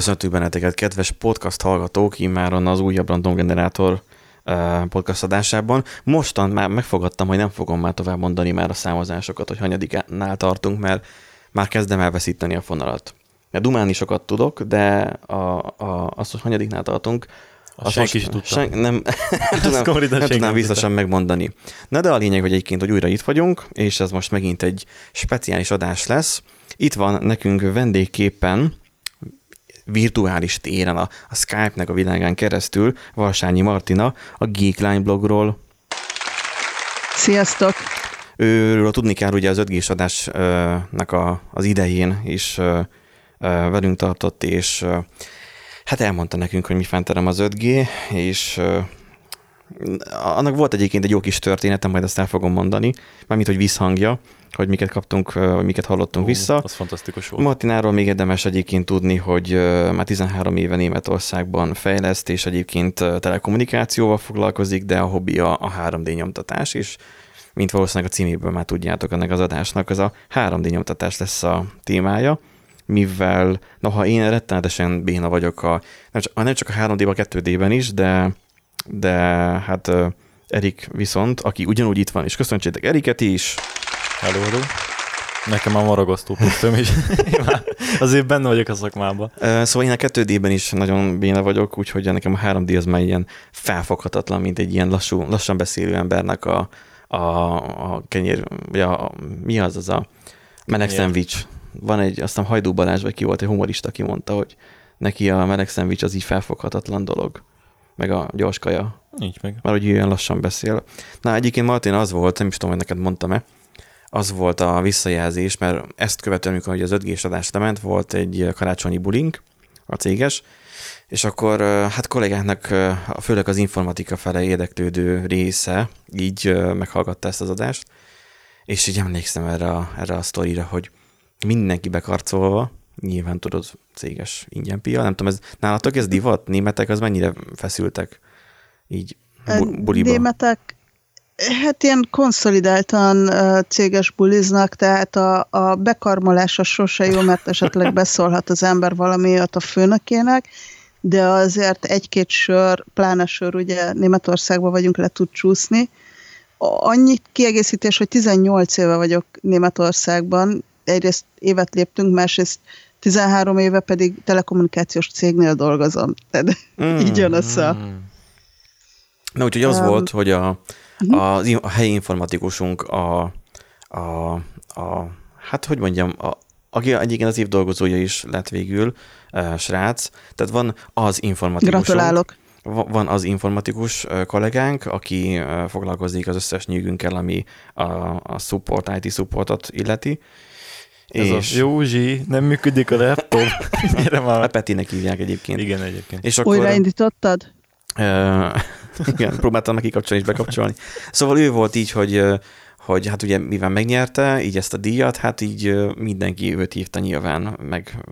Köszöntünk benneteket, kedves podcast hallgatók, immáron az újabb Random Generator podcast adásában. Mostan már megfogadtam, hogy nem fogom már tovább mondani már a számozásokat, hogy hanyadiknál tartunk, mert már kezdem elveszíteni a fonalat. Mert dumálni sokat tudok, de a, a, azt, hogy hanyadiknál tartunk, azt senki is tudta. Sen, nem, nem tudnám, nem tudnám biztosan megmondani. Na de a lényeg, hogy egyébként, hogy újra itt vagyunk, és ez most megint egy speciális adás lesz. Itt van nekünk vendégképpen virtuális téren, a, a Skype-nek a világán keresztül Valsányi Martina a Geekline blogról. Sziasztok! Őről tudni kell, ugye az 5 adásnak a, az idején is velünk tartott, és hát elmondta nekünk, hogy mi fenterem az 5G, és annak volt egyébként egy jó kis történetem, majd azt el fogom mondani, mármint, hogy visszhangja, hogy miket kaptunk, miket hallottunk Ó, vissza. Az fantasztikus volt. Martináról még érdemes egyébként tudni, hogy már 13 éve Németországban fejleszt, és egyébként telekommunikációval foglalkozik, de a hobbi a, a 3D nyomtatás, és mint valószínűleg a címéből már tudjátok ennek az adásnak, az a 3D nyomtatás lesz a témája, mivel, noha én rettenetesen béna vagyok, a, nem, csak, nem csak a 3D-ben, a 2D-ben is, de, de hát Erik viszont, aki ugyanúgy itt van, és köszöntsétek Eriket is. Hello, hello. Nekem a maragasztó pusztöm is. azért benne vagyok a szakmában. Szóval én a 2D-ben is nagyon béna vagyok, úgyhogy nekem a 3D az már ilyen felfoghatatlan, mint egy ilyen lassú, lassan beszélő embernek a, a, a kenyér, vagy a, mi az az a meleg szendvics. Van egy, aztán Hajdú Balázs, vagy ki volt egy humorista, aki mondta, hogy neki a meleg szendvics az így felfoghatatlan dolog meg a gyors kaja. Nincs meg. Mert hogy ilyen lassan beszél. Na, egyébként Martin az volt, nem is tudom, hogy neked mondtam-e, az volt a visszajelzés, mert ezt követően, amikor az 5G-s adás lement, volt egy karácsonyi bulink, a céges, és akkor hát kollégáknak főleg az informatika fele érdeklődő része így meghallgatta ezt az adást, és így emlékszem erre a, erre a sztorira, hogy mindenki bekarcolva, nyilván tudod, céges ingyen pia, nem tudom, ez, nálatok ez divat? Németek az mennyire feszültek így bu- buliba? Németek Hát ilyen konszolidáltan céges buliznak, tehát a, a bekarmolása sose jó, mert esetleg beszólhat az ember valamiért a főnökének, de azért egy-két sör, pláne sör, ugye Németországban vagyunk, le tud csúszni. Annyit kiegészítés, hogy 18 éve vagyok Németországban, egyrészt évet léptünk, másrészt 13 éve pedig telekommunikációs cégnél dolgozom. Tehát mm. így jön össze. Na úgyhogy az um, volt, hogy a, Mhm. A, a helyi informatikusunk a, a, a hát hogy mondjam, a, aki egyébként az év dolgozója is lett végül, uh, srác, tehát van az informatikus. Gratulálok. Van az informatikus kollégánk, aki foglalkozik az összes nyűgünkkel, ami a, a support, IT supportot illeti. Ez és... a Józsi, nem működik a laptop. Gyere már. A Petinek hívják egyébként. Igen, egyébként. És akkor, Újraindítottad? igen, próbáltam neki kapcsolni és bekapcsolni. Szóval ő volt így, hogy hogy hát ugye mivel megnyerte így ezt a díjat, hát így mindenki őt hívta nyilván, meg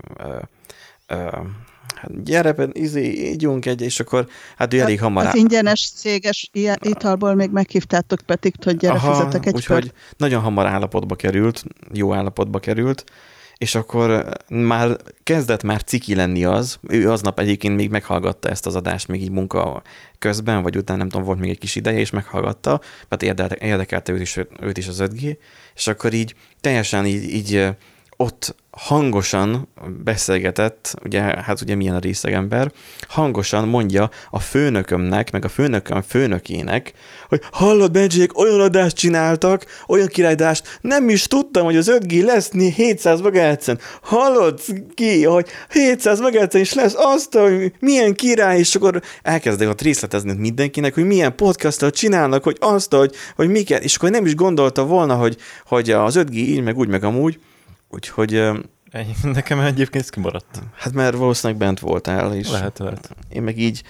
hát gyere, izé, ígyunk egy, és akkor hát ő elég hamar... Az ingyenes céges italból még meghívtátok Petikt, hogy gyere, Aha, fizetek egy úgyhogy nagyon hamar állapotba került, jó állapotba került, és akkor már kezdett már ciki lenni az, ő aznap egyébként még meghallgatta ezt az adást, még így munka közben, vagy utána nem tudom, volt még egy kis ideje, és meghallgatta, mert érdekelte őt is, őt is az 5G, és akkor így teljesen így, így ott hangosan beszélgetett, ugye, hát ugye milyen a részegember, hangosan mondja a főnökömnek, meg a főnököm főnökének, hogy hallod, Benjék, olyan adást csináltak, olyan királyadást, nem is tudtam, hogy az 5G lesz 700 mhz Hallod ki, hogy 700 mhz is lesz, azt, hogy milyen király, és akkor elkezdek ott részletezni mindenkinek, hogy milyen podcastot csinálnak, hogy azt, hogy, hogy miket, és akkor nem is gondolta volna, hogy, hogy az 5G így, meg úgy, meg amúgy, Úgyhogy... Nekem egyébként kimaradt. Hát mert valószínűleg bent voltál, és lehet, lehet. én meg így,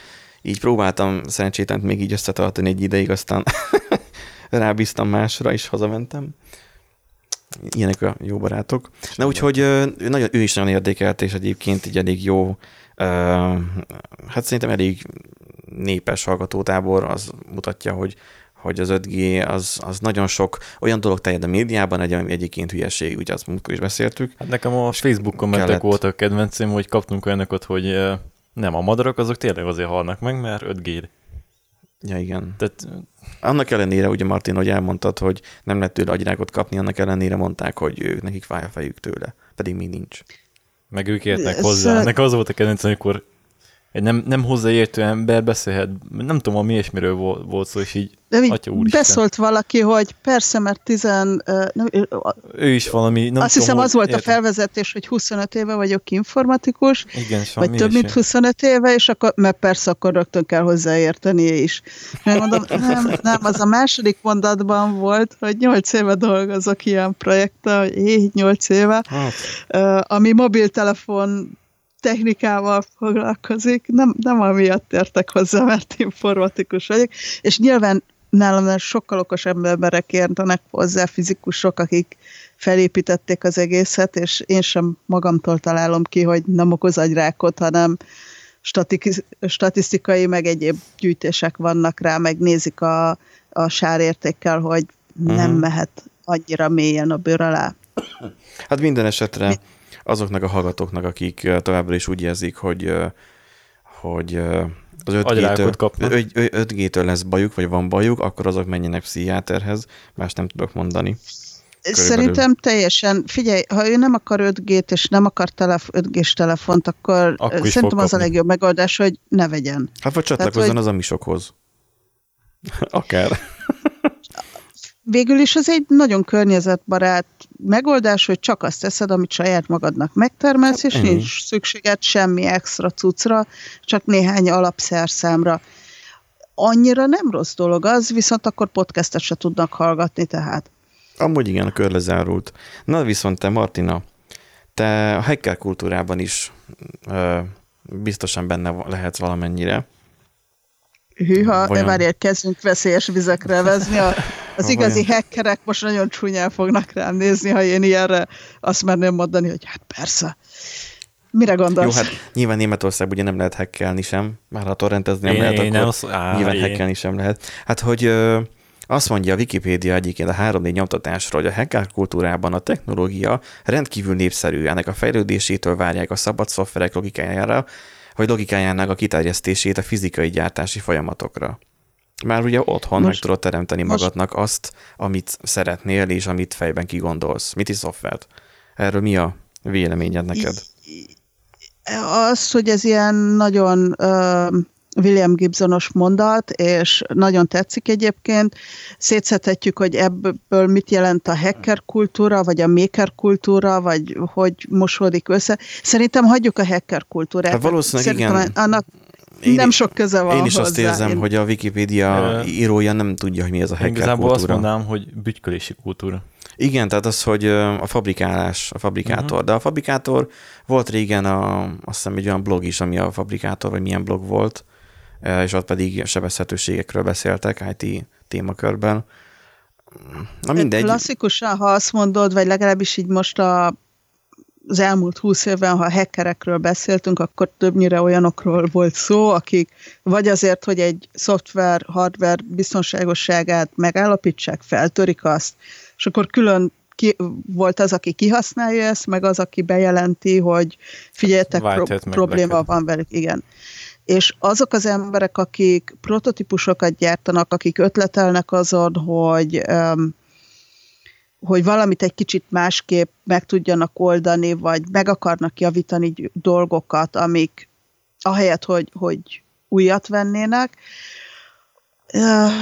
így próbáltam szerencsétlen még így összetartani egy ideig, aztán rábíztam másra, és hazamentem. Ilyenek a jó barátok. Na úgyhogy ő, nagyon, ő is nagyon érdekelt, és egyébként így elég jó, hát szerintem elég népes hallgatótábor, az mutatja, hogy hogy az 5G az, az nagyon sok olyan dolog terjed a médiában, egy, ami egyébként hülyeség, ugye azt múltkor is beszéltük. Hát nekem a Facebook kommentek Kellett. voltak kedvencem, hogy kaptunk olyanokat, hogy nem, a madarak azok tényleg azért halnak meg, mert 5G. Ja, igen. Tehát Annak ellenére, ugye Martin, hogy elmondtad, hogy nem lehet tőle agyrákot kapni, annak ellenére mondták, hogy ők nekik fáj a fejük tőle, pedig még nincs. meg ők értnek Ez, hozzá. Nekem az volt a kedvencem, amikor egy nem, nem hozzáértő ember beszélhet, nem tudom, mi ilyesmiről volt, volt szó, és így De így Atya úristen. beszólt valaki, hogy persze, mert tizen, nem, ő is valami, nem azt tudom, hiszem az volt a érted? felvezetés, hogy 25 éve vagyok informatikus, Igen, vagy valami több mint ilyesmi. 25 éve, és akkor, mert persze akkor rögtön kell hozzáértenie is. Megmondom, nem, nem, az a második mondatban volt, hogy 8 éve dolgozok ilyen projekttel, hogy 7-8 éve, Hát, ami mobiltelefon technikával foglalkozik, nem, nem amiatt értek hozzá, mert informatikus vagyok, és nyilván nálam sokkal okosabb emberek értenek hozzá, fizikusok, akik felépítették az egészet, és én sem magamtól találom ki, hogy nem okoz agyrákot, hanem statik- statisztikai, meg egyéb gyűjtések vannak rá, meg nézik a, a sárértékkel, hogy nem Mhm. mehet annyira mélyen a bőr alá. hát minden esetre azoknak a hallgatóknak, akik továbbra is úgy érzik, hogy, hogy az 5G-től, Agyrákot kapnak. 5G-től lesz bajuk, vagy van bajuk, akkor azok menjenek pszichiáterhez, más nem tudok mondani. Körülbelül. Szerintem teljesen, figyelj, ha ő nem akar 5G-t és nem akar telef- 5G-s telefont, akkor, Akkor szerintem az a legjobb megoldás, hogy ne vegyen. Hát vagy csatlakozzon hogy- az amisokhoz. Akár. Végül is az egy nagyon környezetbarát megoldás, hogy csak azt teszed, amit saját magadnak megtermelsz, és ennyi. nincs szükséged semmi extra cuccra, csak néhány alapszerszámra. Annyira nem rossz dolog az, viszont akkor podcastet se tudnak hallgatni, tehát. Amúgy igen, a kör lezárult. Na viszont te, Martina, te a hacker kultúrában is ö, biztosan benne lehetsz valamennyire. Hűha, Vajon- várjál, kezdünk veszélyes vizekre vezni. A, az igazi vajon- hackerek most nagyon csúnyán fognak rám nézni, ha én ilyenre azt merném mondani, hogy hát persze. Mire Jó, gondolsz? hát nyilván Németországban ugye nem lehet hackelni sem, már ha torrentezni nem Én- lehet, akkor nem azt- á, nyilván én- hackelni sem lehet. Hát, hogy ö, azt mondja a Wikipédia egyébként a 3D nyomtatásra, hogy a hacker kultúrában a technológia rendkívül népszerű, ennek a fejlődésétől várják a szabad szoftverek logikájára, vagy logikájának a kiterjesztését a fizikai gyártási folyamatokra. Már ugye otthon most, meg tudod teremteni most- magadnak azt, amit szeretnél, és amit fejben kigondolsz. Mit is szoftvert? Erről mi a véleményed neked? Az, hogy ez ilyen nagyon uh, William Gibsonos mondat, és nagyon tetszik egyébként. Szétszedhetjük, hogy ebből mit jelent a hacker kultúra, vagy a maker kultúra, vagy hogy mosódik össze. Szerintem hagyjuk a hacker kultúrát. Hát valószínűleg Szerintem igen. Annak Én- nem sok köze van Én is azt hozzá. érzem, Én- hogy a Wikipédia Ö, írója nem tudja, hogy mi ez a Én hacker igazából azt kultúra. mondanám, hogy bütykölési kultúra. Igen, tehát az, hogy a fabrikálás, a fabrikátor. Uh-huh. De a fabrikátor volt régen a, azt hiszem egy olyan blog is, ami a fabrikátor, vagy milyen blog volt, és ott pedig sebezhetőségekről beszéltek IT témakörben. Na mindegy. Klasszikusan, ha azt mondod, vagy legalábbis így most a, az elmúlt húsz évben, ha hackerekről beszéltünk, akkor többnyire olyanokról volt szó, akik vagy azért, hogy egy szoftver, hardware biztonságosságát megállapítsák, feltörik azt, és akkor külön ki, volt az, aki kihasználja ezt, meg az, aki bejelenti, hogy figyeljetek, pro, probléma van velük, igen. És azok az emberek, akik prototípusokat gyártanak, akik ötletelnek azon, hogy hogy valamit egy kicsit másképp meg tudjanak oldani, vagy meg akarnak javítani dolgokat, amik ahelyett, hogy, hogy újat vennének. Uh,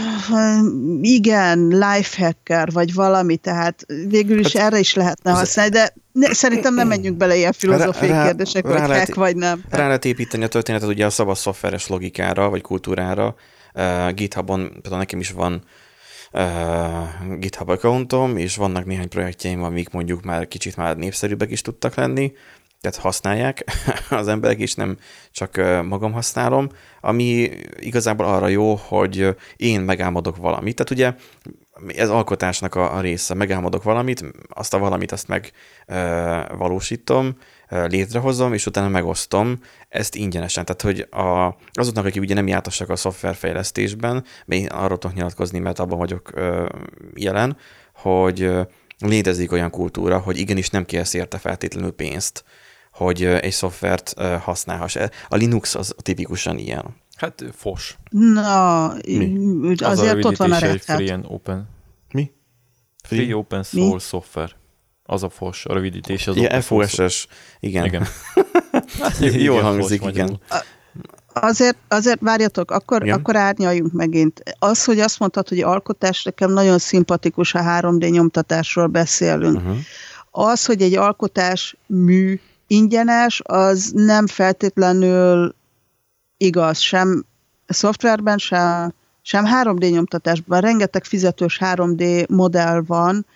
igen, lifehacker, vagy valami, tehát végül is Hát, erre is lehetne használni, de ne, szerintem nem menjünk bele ilyen filozófiai Rá- kérdésekbe, rá hogy lehet- vagy nem. Rá lehet építeni a történetet ugye a szabad szoftveres logikára, vagy kultúrára. Uh, GitHubon például nekem is van uh, GitHub accountom, és vannak néhány projektjeim, amik mondjuk már kicsit már népszerűbbek is tudtak lenni, tehát használják az emberek, és nem csak magam használom, ami igazából arra jó, hogy én megálmodok valamit. Tehát ugye ez alkotásnak a, a része. Megálmodok valamit, azt a valamit azt megvalósítom, létrehozom, és utána megosztom ezt ingyenesen. Tehát, hogy a, azoknak, akik ugye nem jártassak a szoftverfejlesztésben, még én arról tudok nyilatkozni, mert abban vagyok ö, jelen, hogy létezik olyan kultúra, hogy igenis nem kérsz érte feltétlenül pénzt, hogy egy szoftvert használhass. A Linux az tipikusan ilyen. Hát fos. Na, Mi? azért ott van a Red hogy Free Hat. and Open. Mi? Free Open Source Software. Az a fos, a rövidítés az Ja, open source. FOSS, igen. Igen. Jól fos hangzik, igen. Azért, azért várjatok, akkor, Igen. akkor árnyaljunk megint. Az, hogy azt mondtad, hogy alkotás, nekem nagyon szimpatikus, a 3D nyomtatásról beszélünk. Uh-huh. Az, hogy egy alkotás mű ingyenes, az nem feltétlenül igaz, sem szoftverben, sem, sem 3D nyomtatásban. Rengeteg fizetős 3D modell van,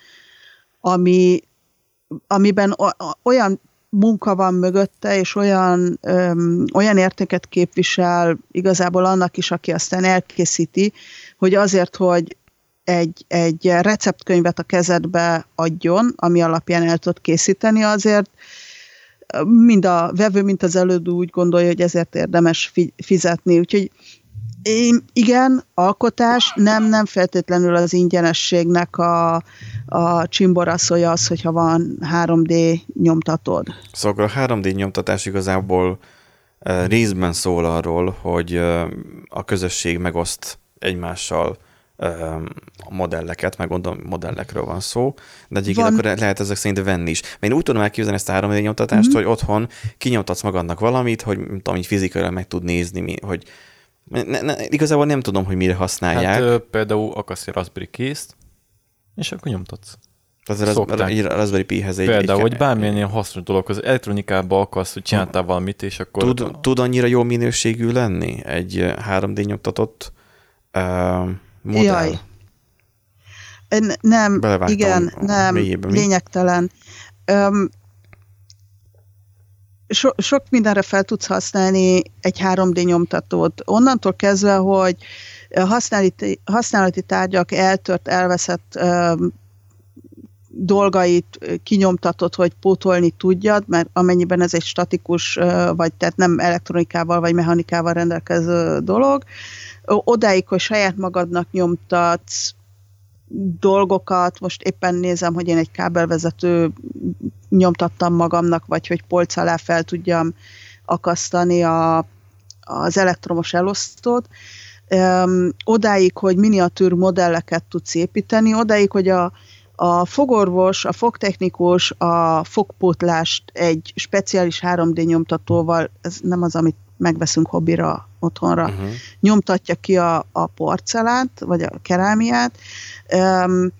ami, amiben olyan munka van mögötte, és olyan, öm, olyan értéket képvisel igazából annak is, aki aztán elkészíti, hogy azért, hogy egy, egy receptkönyvet a kezedbe adjon, ami alapján el tud készíteni, azért mind a vevő, mint az elődő úgy gondolja, hogy ezért érdemes fi- fizetni. Úgyhogy én, igen, alkotás, nem, nem feltétlenül az ingyenességnek a, a csimboraszója az, hogyha van 3D nyomtatod. Szóval a 3D nyomtatás igazából uh, részben szól arról, hogy uh, a közösség megoszt egymással a modelleket, meg gondolom modellekről van szó, de egyébként Van- akkor lehet ezek szerint venni is. Mert én úgy tudom elképzelni ezt a 3D nyomtatást, Mhm. hogy otthon kinyomtatsz magadnak valamit, hogy nem tudom, így fizikailag meg tud nézni, hogy ne, ne, igazából nem tudom, hogy mire használják. Hát ö, például akarsz egy Raspberry case és akkor nyomtatsz. az a szokták. Raspberry Pi-hez egy... Például, egy, hogy bármilyen ilyen hasznos dologhoz, elektronikába akarsz, hogy csináltál valamit, és akkor... Tud, tud annyira jó minőségű lenni egy ö, 3D nyomtatott uh, modell? Jaj. Nem, Belevágtam igen, nem, mélyébe, mi? lényegtelen. Öm, so, sok mindenre fel tudsz használni egy 3D nyomtatót. Onnantól kezdve, hogy használati, használati tárgyak eltört, elveszett öm, dolgait kinyomtatod, hogy pótolni tudjad, mert amennyiben ez egy statikus, vagy tehát nem elektronikával vagy mechanikával rendelkező dolog, odáig, hogy saját magadnak nyomtatsz dolgokat, most éppen nézem, hogy én egy kábelvezető nyomtattam magamnak, vagy hogy polc alá fel tudjam akasztani a, az elektromos elosztót, Öm, odáig, hogy miniatűr modelleket tudsz építeni, odáig, hogy a, a fogorvos, a fogtechnikus, a fogpótlást egy speciális 3D nyomtatóval, ez nem az, amit megveszünk hobbira otthonra, Uh-huh. nyomtatja ki a, a porcelánt, vagy a kerámiát. Öm,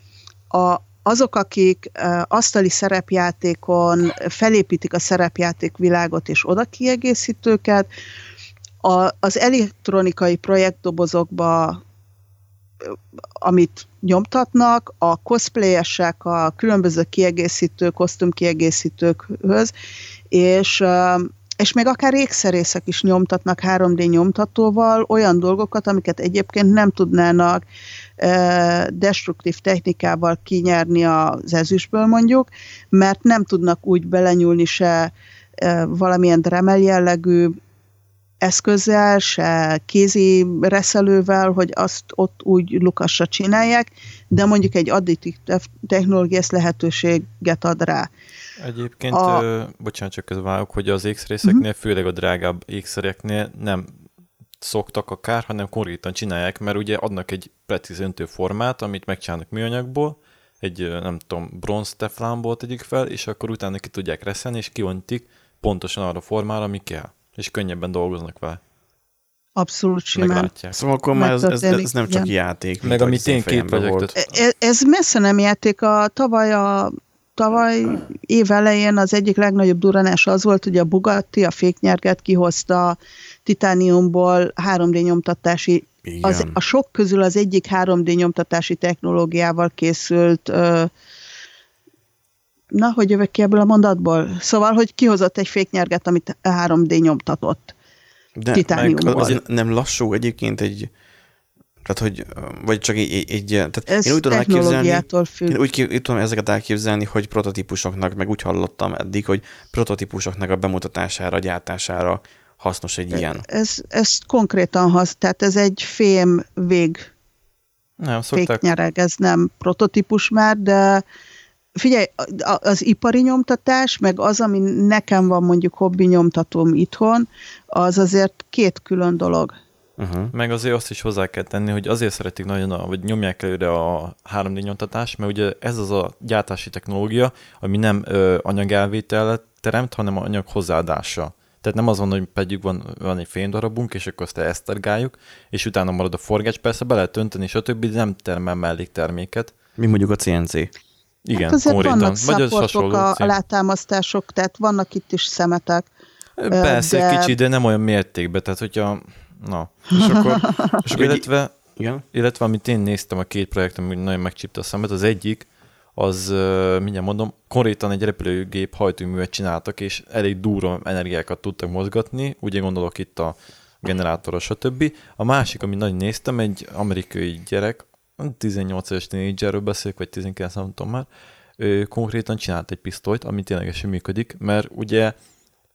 A, azok, akik ö, asztali szerepjátékon felépítik a szerepjáték világot és oda kiegészítőket, a, az elektronikai projektdobozokba amit nyomtatnak, a cosplayesek, a különböző kiegészítő, kosztümkiegészítőkhöz, és öm, és még akár ékszerészek is nyomtatnak 3D nyomtatóval olyan dolgokat, amiket egyébként nem tudnának destruktív technikával kinyerni az ezüstből mondjuk, mert nem tudnak úgy belenyúlni se valamilyen dremel jellegű eszközzel, se kézi reszelővel, hogy azt ott úgy lukasra csinálják, de mondjuk egy additív technológia ezt lehetőséget ad rá. Egyébként, A- a... ö, bocsánat, csak közvágok, hogy az ékszerészeknél, uh-huh. főleg a drágább ékszereknél nem szoktak akár, hanem konkrétan csinálják, mert ugye adnak egy precíz öntőformát, amit megcsinálnak műanyagból, egy, nem tudom, bronz teflánból tegyük fel, és akkor utána ki tudják reszelni, és kiontik pontosan arra a formára, ami kell. És könnyebben dolgoznak vele. Abszolút simán. Meglátják. Szóval akkor már ez, ez, ez nem csak igen. játék. Meg amit én képviselek, volt. tehát E- Ez messze nem játék. A tavaly, a, tavaly év elején az egyik legnagyobb duranás az volt, hogy a Bugatti a féknyerget kihozta titániumból 3D nyomtatási Igen. az, a sok közül az egyik 3D nyomtatási technológiával készült ö, na, hogy jövök ki ebből a mondatból? Szóval, hogy kihozott egy féknyerget, amit 3D nyomtatott. De titániumból. meg az nem lassú egyébként egy Tehát, hogy, vagy csak egy, egy tehát Ez én úgy tudom elképzelni, függ. én úgy, úgy tudom ezeket elképzelni, hogy prototípusoknak, meg úgy hallottam eddig, hogy prototípusoknak a bemutatására, gyártására hasznos egy ilyen. Ez, ez konkrétan hasz, tehát ez egy fém vég Nem, szokták, féknyereg, ez nem prototípus már, de figyelj, a- az ipari nyomtatás, meg az, ami nekem van mondjuk hobbi nyomtatóm itthon, az azért két külön dolog. Uh-huh. meg azért azt is hozzá kell tenni, hogy azért szeretik nagyon, a, vagy nyomják előre a 3D nyomtatást, mert ugye ez az a gyártási technológia, ami nem ö, anyagelvételet teremt, hanem anyag hozzáadása. Tehát nem az van, hogy pedig van, van egy fénydarabunk, és akkor azt esztergáljuk, és utána marad a forgács, persze be lehet önteni, stb., de nem termel mellékterméket. Mi mondjuk a CNC. Igen, hát azért konkrétan. vannak Vagy az szaportok, hasonló a, a látámasztások, tehát vannak itt is szemetek. Persze, de... kicsi, de nem olyan mértékben, tehát hogyha, na, és akkor, és akkor illetve, Igen? illetve amit én néztem a két projektem, ami nagyon megcsípte a szemet, az egyik, az mindjárt mondom, konkrétan egy repülőgép hajtóművet csináltak, és elég durva energiákat tudtak mozgatni, ugye gondolok itt a generátorra, stb. A másik, amit nagyon néztem, egy amerikai gyerek, 18 éves tínédzserről beszélek, vagy 19, nem tudom már, ő konkrétan csinált egy pisztolyt, ami ténylegesen működik, mert ugye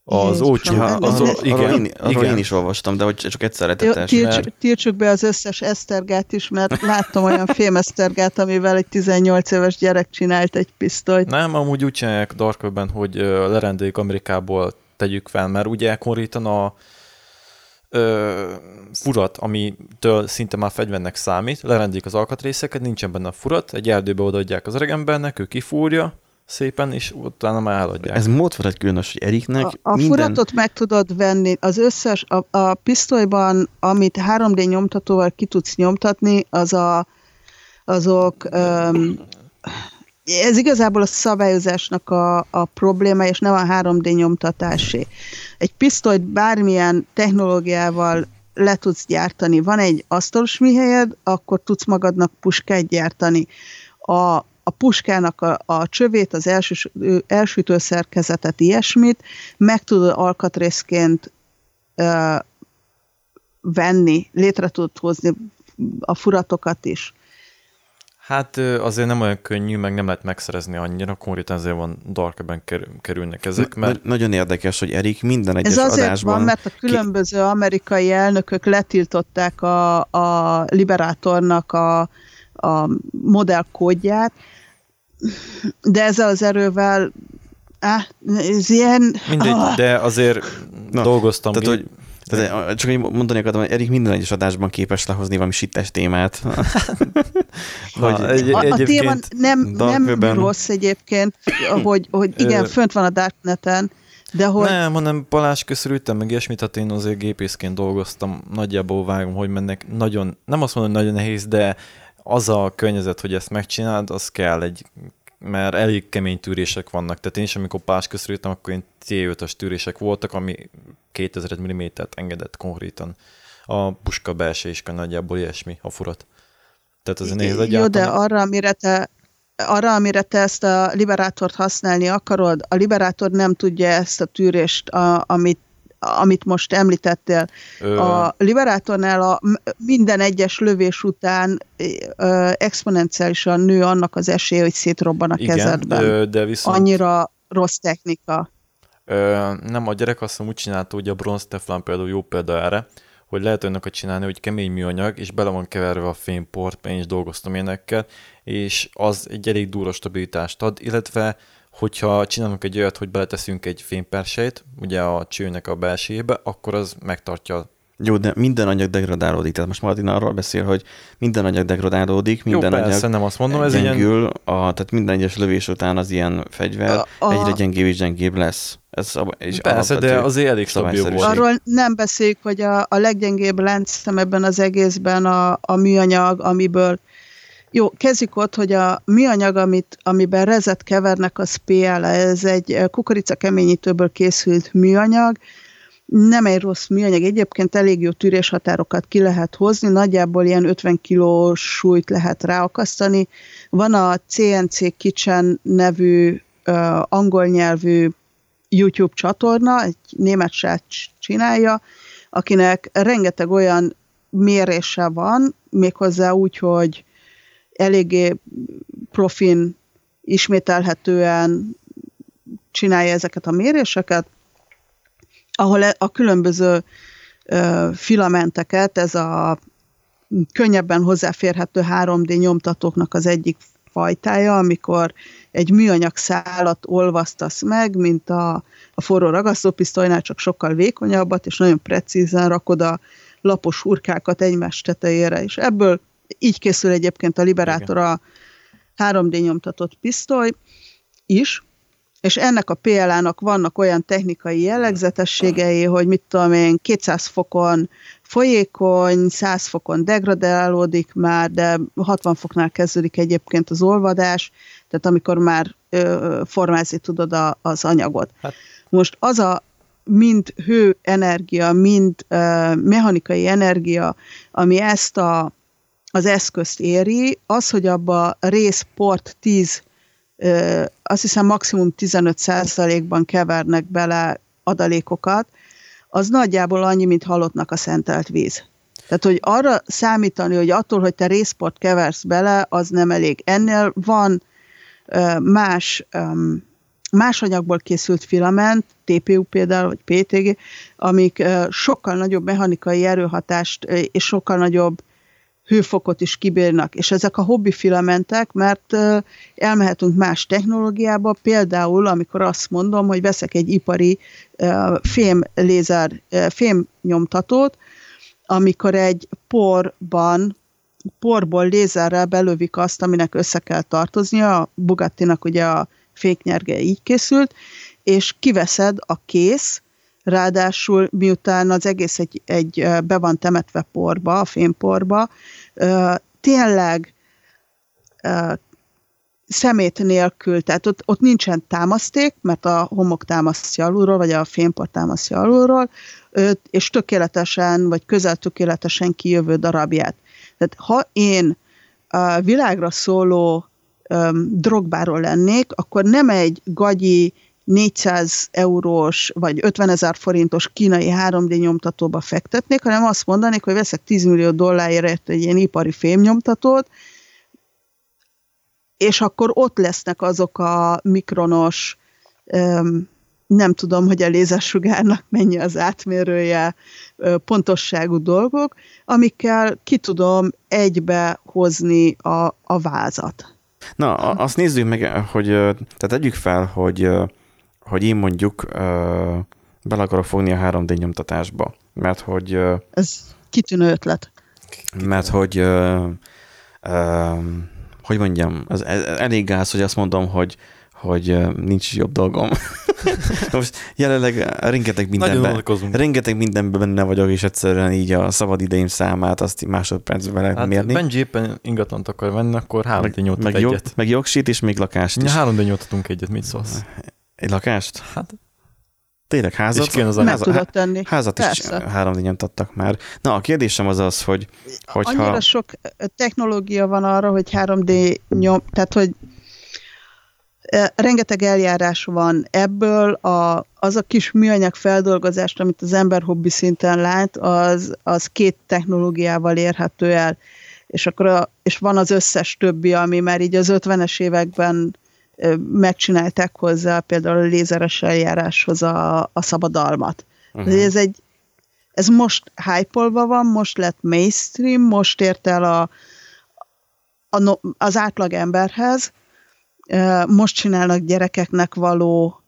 az Ja, az, arról, igen, én, arról igen, én is olvastam, de hogy csak egyszer Jó, letetes. tiltsuk, mert- tiltsuk be az összes esztergát is, mert láttam olyan fémesztergát, amivel egy 18 éves gyerek csinált egy pisztolyt. Nem, amúgy úgy csinálják Dark Web-ben, hogy lerendeljük Amerikából, tegyük fel, mert ugye konkrétan a ö, furat, amitől szinte már fegyvernek számít, lerendelik az alkatrészeket, nincsen benne a furat, egy erdőbe odaadják az öregembernek, ő kifúrja szépen, és utána már eladják. Ez mód egy különös, hogy Eriknek A, a minden... furatot meg tudod venni, az összes, a, a pisztolyban, amit 3D nyomtatóval ki tudsz nyomtatni, az a, azok, um, ez igazából a szabályozásnak a, a probléma, és nem a 3D nyomtatásé. Egy pisztolyt bármilyen technológiával le tudsz gyártani. Van egy asztalos műhelyed, akkor tudsz magadnak puskát gyártani. A, a puskának a, a csövét, az elsős, ö, elsütő szerkezetet, ilyesmit meg tudod alkatrészként ö, venni, létre tudod hozni a furatokat is. Hát azért nem olyan könnyű, meg nem lehet megszerezni annyira, konkrétan azért van Dark Web-ben kerül, kerülnek ezek, mert. Nagyon érdekes, hogy Erik minden egyes Ez azért adásban... van, mert a különböző amerikai elnökök letiltották a, a Liberatornak a, a modellkódját, de ezzel az erővel á, ez ilyen... mindegy, Ah, de azért Na, dolgoztam. Tehát, hogy tehát, csak így mondani akartam, hogy Erik minden egyes adásban képes lehozni valami sittes témát. Hogy- egy, a, a téma egyébként nem, nem rossz egyébként, hogy, hogy igen, fönt van a Darkneten, de hogy Nem, hanem Balázs köszörültem, meg ilyesmit, hát én azért gépészként dolgoztam, nagyjából vágom, hogy mennek. Nagyon, nem azt mondom, hogy nagyon nehéz, de az a környezet, hogy ezt megcsináld, az kell egy mert elég kemény tűrések vannak. Tehát én is, amikor pás köszörültem, akkor én T5-as tűrések voltak, ami 2000 mm-t engedett konkrétan. A puska belső is nagyjából ilyesmi, a furat. Tehát ez nehéz Jó, egyáltalán. de arra, amire te arra, amire te ezt a liberátort használni akarod, a liberátor nem tudja ezt a tűrést, a, amit, amit most említettél. Ö, A liberátornál a, minden egyes lövés után ö, exponenciálisan nő annak az esélye, hogy szétrobban a igen, kezedben. ö, de viszont... Annyira rossz technika. Ö, nem, a gyerek azt úgy csinálta, hogy a bronz teflon például jó példa erre, hogy lehet olyanokat csinálni, hogy kemény műanyag, és bele van keverve a fényport, én is dolgoztam ilyenekkel, és az egy elég durva stabilitást ad, illetve hogyha csinálunk egy olyat, hogy beleteszünk egy fénypersejt, ugye a csőnek a belsébe, akkor az megtartja. Jó, de minden anyag degradálódik. Tehát most Martin arról beszél, hogy minden anyag degradálódik, minden Jó, persze, anyag nem azt mondom, ez ilyen... gyengül, a, tehát minden egyes lövés után az ilyen fegyver A- a- egyre gyengébb és gyengébb lesz. Ez szab- és Persze, de azért elég stabil volt. Arról nem beszéljük, hogy a, a leggyengébb láncszem ebben az egészben a, a műanyag, amiből jó, kezdjük ott, hogy a műanyag, amit, amiben rezet kevernek, az PL, ez egy kukorica keményítőből készült műanyag, nem egy rossz műanyag, egyébként elég jó tűréshatárokat ki lehet hozni, nagyjából ilyen 50 kilós súlyt lehet ráakasztani. Van a CNC Kitchen nevű uh, angol nyelvű YouTube csatorna, egy német srác csinálja, akinek rengeteg olyan mérése van, méghozzá úgy, hogy eléggé profin, ismételhetően csinálja ezeket a méréseket, ahol e, a különböző filamenteket, ez a könnyebben hozzáférhető 3D nyomtatóknak az egyik fajtája, amikor egy műanyag szálat olvasztasz meg, mint a, a forró ragasztópisztolynál, csak sokkal vékonyabbat, és nagyon precízen rakod a lapos hurkákat egymás tetejére, és ebből így készül egyébként a Liberator a 3D nyomtatott pisztoly is, és ennek a PLA-nak vannak olyan technikai jellegzetességei, hogy mit tudom én, 200 fokon folyékony, 100 fokon degradálódik már, de 60 foknál kezdődik egyébként az olvadás, tehát amikor már ö, formázni tudod a, az anyagot. Hát. Most az a mind hőenergia, mind ö, mechanikai energia, ami ezt a, az eszközt éri, az, hogy abba részport 10 azt hiszem maximum 15%-ban kevernek bele adalékokat, az nagyjából annyi, mint halottnak a szentelt víz. Tehát, hogy arra számítani, hogy attól, hogy te részport keversz bele, az nem elég. Ennél van más, más anyagból készült filament, TPU például, vagy PTG, amik sokkal nagyobb mechanikai erőhatást és sokkal nagyobb hőfokot is kibírnak, és ezek a hobbi filamentek, mert elmehetünk más technológiába, például amikor azt mondom, hogy veszek egy ipari fém lézer, fém nyomtatót, amikor egy porban, porból lézerrel belövik azt, aminek össze kell tartoznia, a Bugattinak ugye a féknyerge így készült, és kiveszed a kész, ráadásul miután az egész egy, egy be van temetve porba, a fémporba, tényleg szemét nélkül, tehát ott, ott nincsen támaszték, mert a homok támasztja alulról, vagy a fémport támasztja alulról, és tökéletesen, vagy közel tökéletesen kijövő darabját. Tehát ha én a világra szóló drogbáról lennék, akkor nem egy gagyi 400 eurós vagy 50 ezer forintos kínai 3D nyomtatóba fektetnék, hanem azt mondanék, hogy veszek 10 millió dollárért egy ilyen ipari fémnyomtatót, és akkor ott lesznek azok a mikronos, nem tudom, hogy a lézersugárnak mennyi az átmérője, pontosságú dolgok, amikkel ki tudom egybe hozni a, a vázat. Na, azt nézzük meg, hogy tehát tegyük fel, hogy hogy én mondjuk uh, bele akarok fogni a 3D nyomtatásba, mert hogy... Uh, Ez kitűnő ötlet. Mert hogy uh, uh, hogy mondjam, az elég gáz, hogy azt mondom, hogy hogy nincs jobb dolgom. Most jelenleg rengeteg mindenben, rengeteg mindenben benne vagyok, és egyszerűen így a szabad idejém számát azt másodpercben lehet hát mérni. Benji éppen ingatlant akar venni, akkor 3 d nyomtat meg, egyet. Meg jogsit és még lakást is. Ja, 3 d nyomtatunk egyet, mit szólsz? Egy lakást? Hát Tényleg házat? És az Meg tudod tenni. Házat Persze. is három nyomtattak már. Na, a kérdésem az az, hogy hogyha... Annyira sok technológia van arra, hogy 3D nyom, tehát hogy rengeteg eljárás van ebből, a, az a kis műanyag feldolgozást, amit az ember hobbi szinten lát, az, az két technológiával érhető el. És, akkor a, és van az összes többi, ami már így az 50-es években megcsinálták hozzá például a lézeres eljáráshoz a, a szabadalmat. Uh-huh. Ez egy ez most hype van, most lett mainstream, most ért el a, a, az átlag emberhez, most csinálnak gyerekeknek való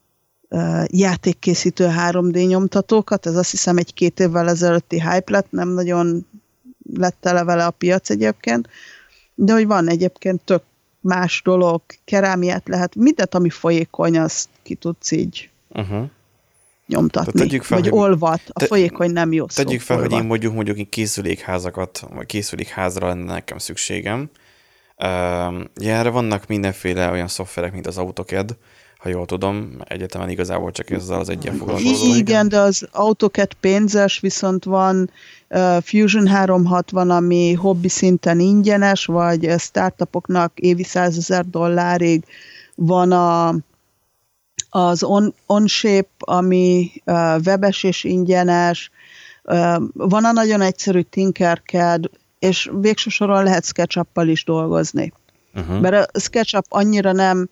játékkészítő 3D nyomtatókat, ez azt hiszem egy-két évvel ezelőtti hype lett, nem nagyon lett tele vele a piac egyébként, de hogy van egyébként tök más dolog, kerámiát lehet, mindent, ami folyékony, azt ki tudsz így uh-huh. nyomtatni, fel, vagy hogy, olvat. A te, folyékony nem jó szó. Tegyük fel, olvat. hogy én mondjuk mondjuk készülékházakat, vagy készülékházra lenne nekem szükségem. Uh, ja, erre vannak mindenféle olyan szoftverek, mint az AutoCAD, ha jól tudom, egyetemen igazából csak ezzel az egyen foglalkozom. Igen, de az AutoCAD pénzes, viszont van Fusion 360, ami hobbi szinten ingyenes, vagy startupoknak évi 100 ezer dollárig van a, az on, OnShape, ami webes és ingyenes, Van a nagyon egyszerű Tinkercad, és végső soron lehet sketchup is dolgozni. Uh-huh. Mert a SketchUp annyira nem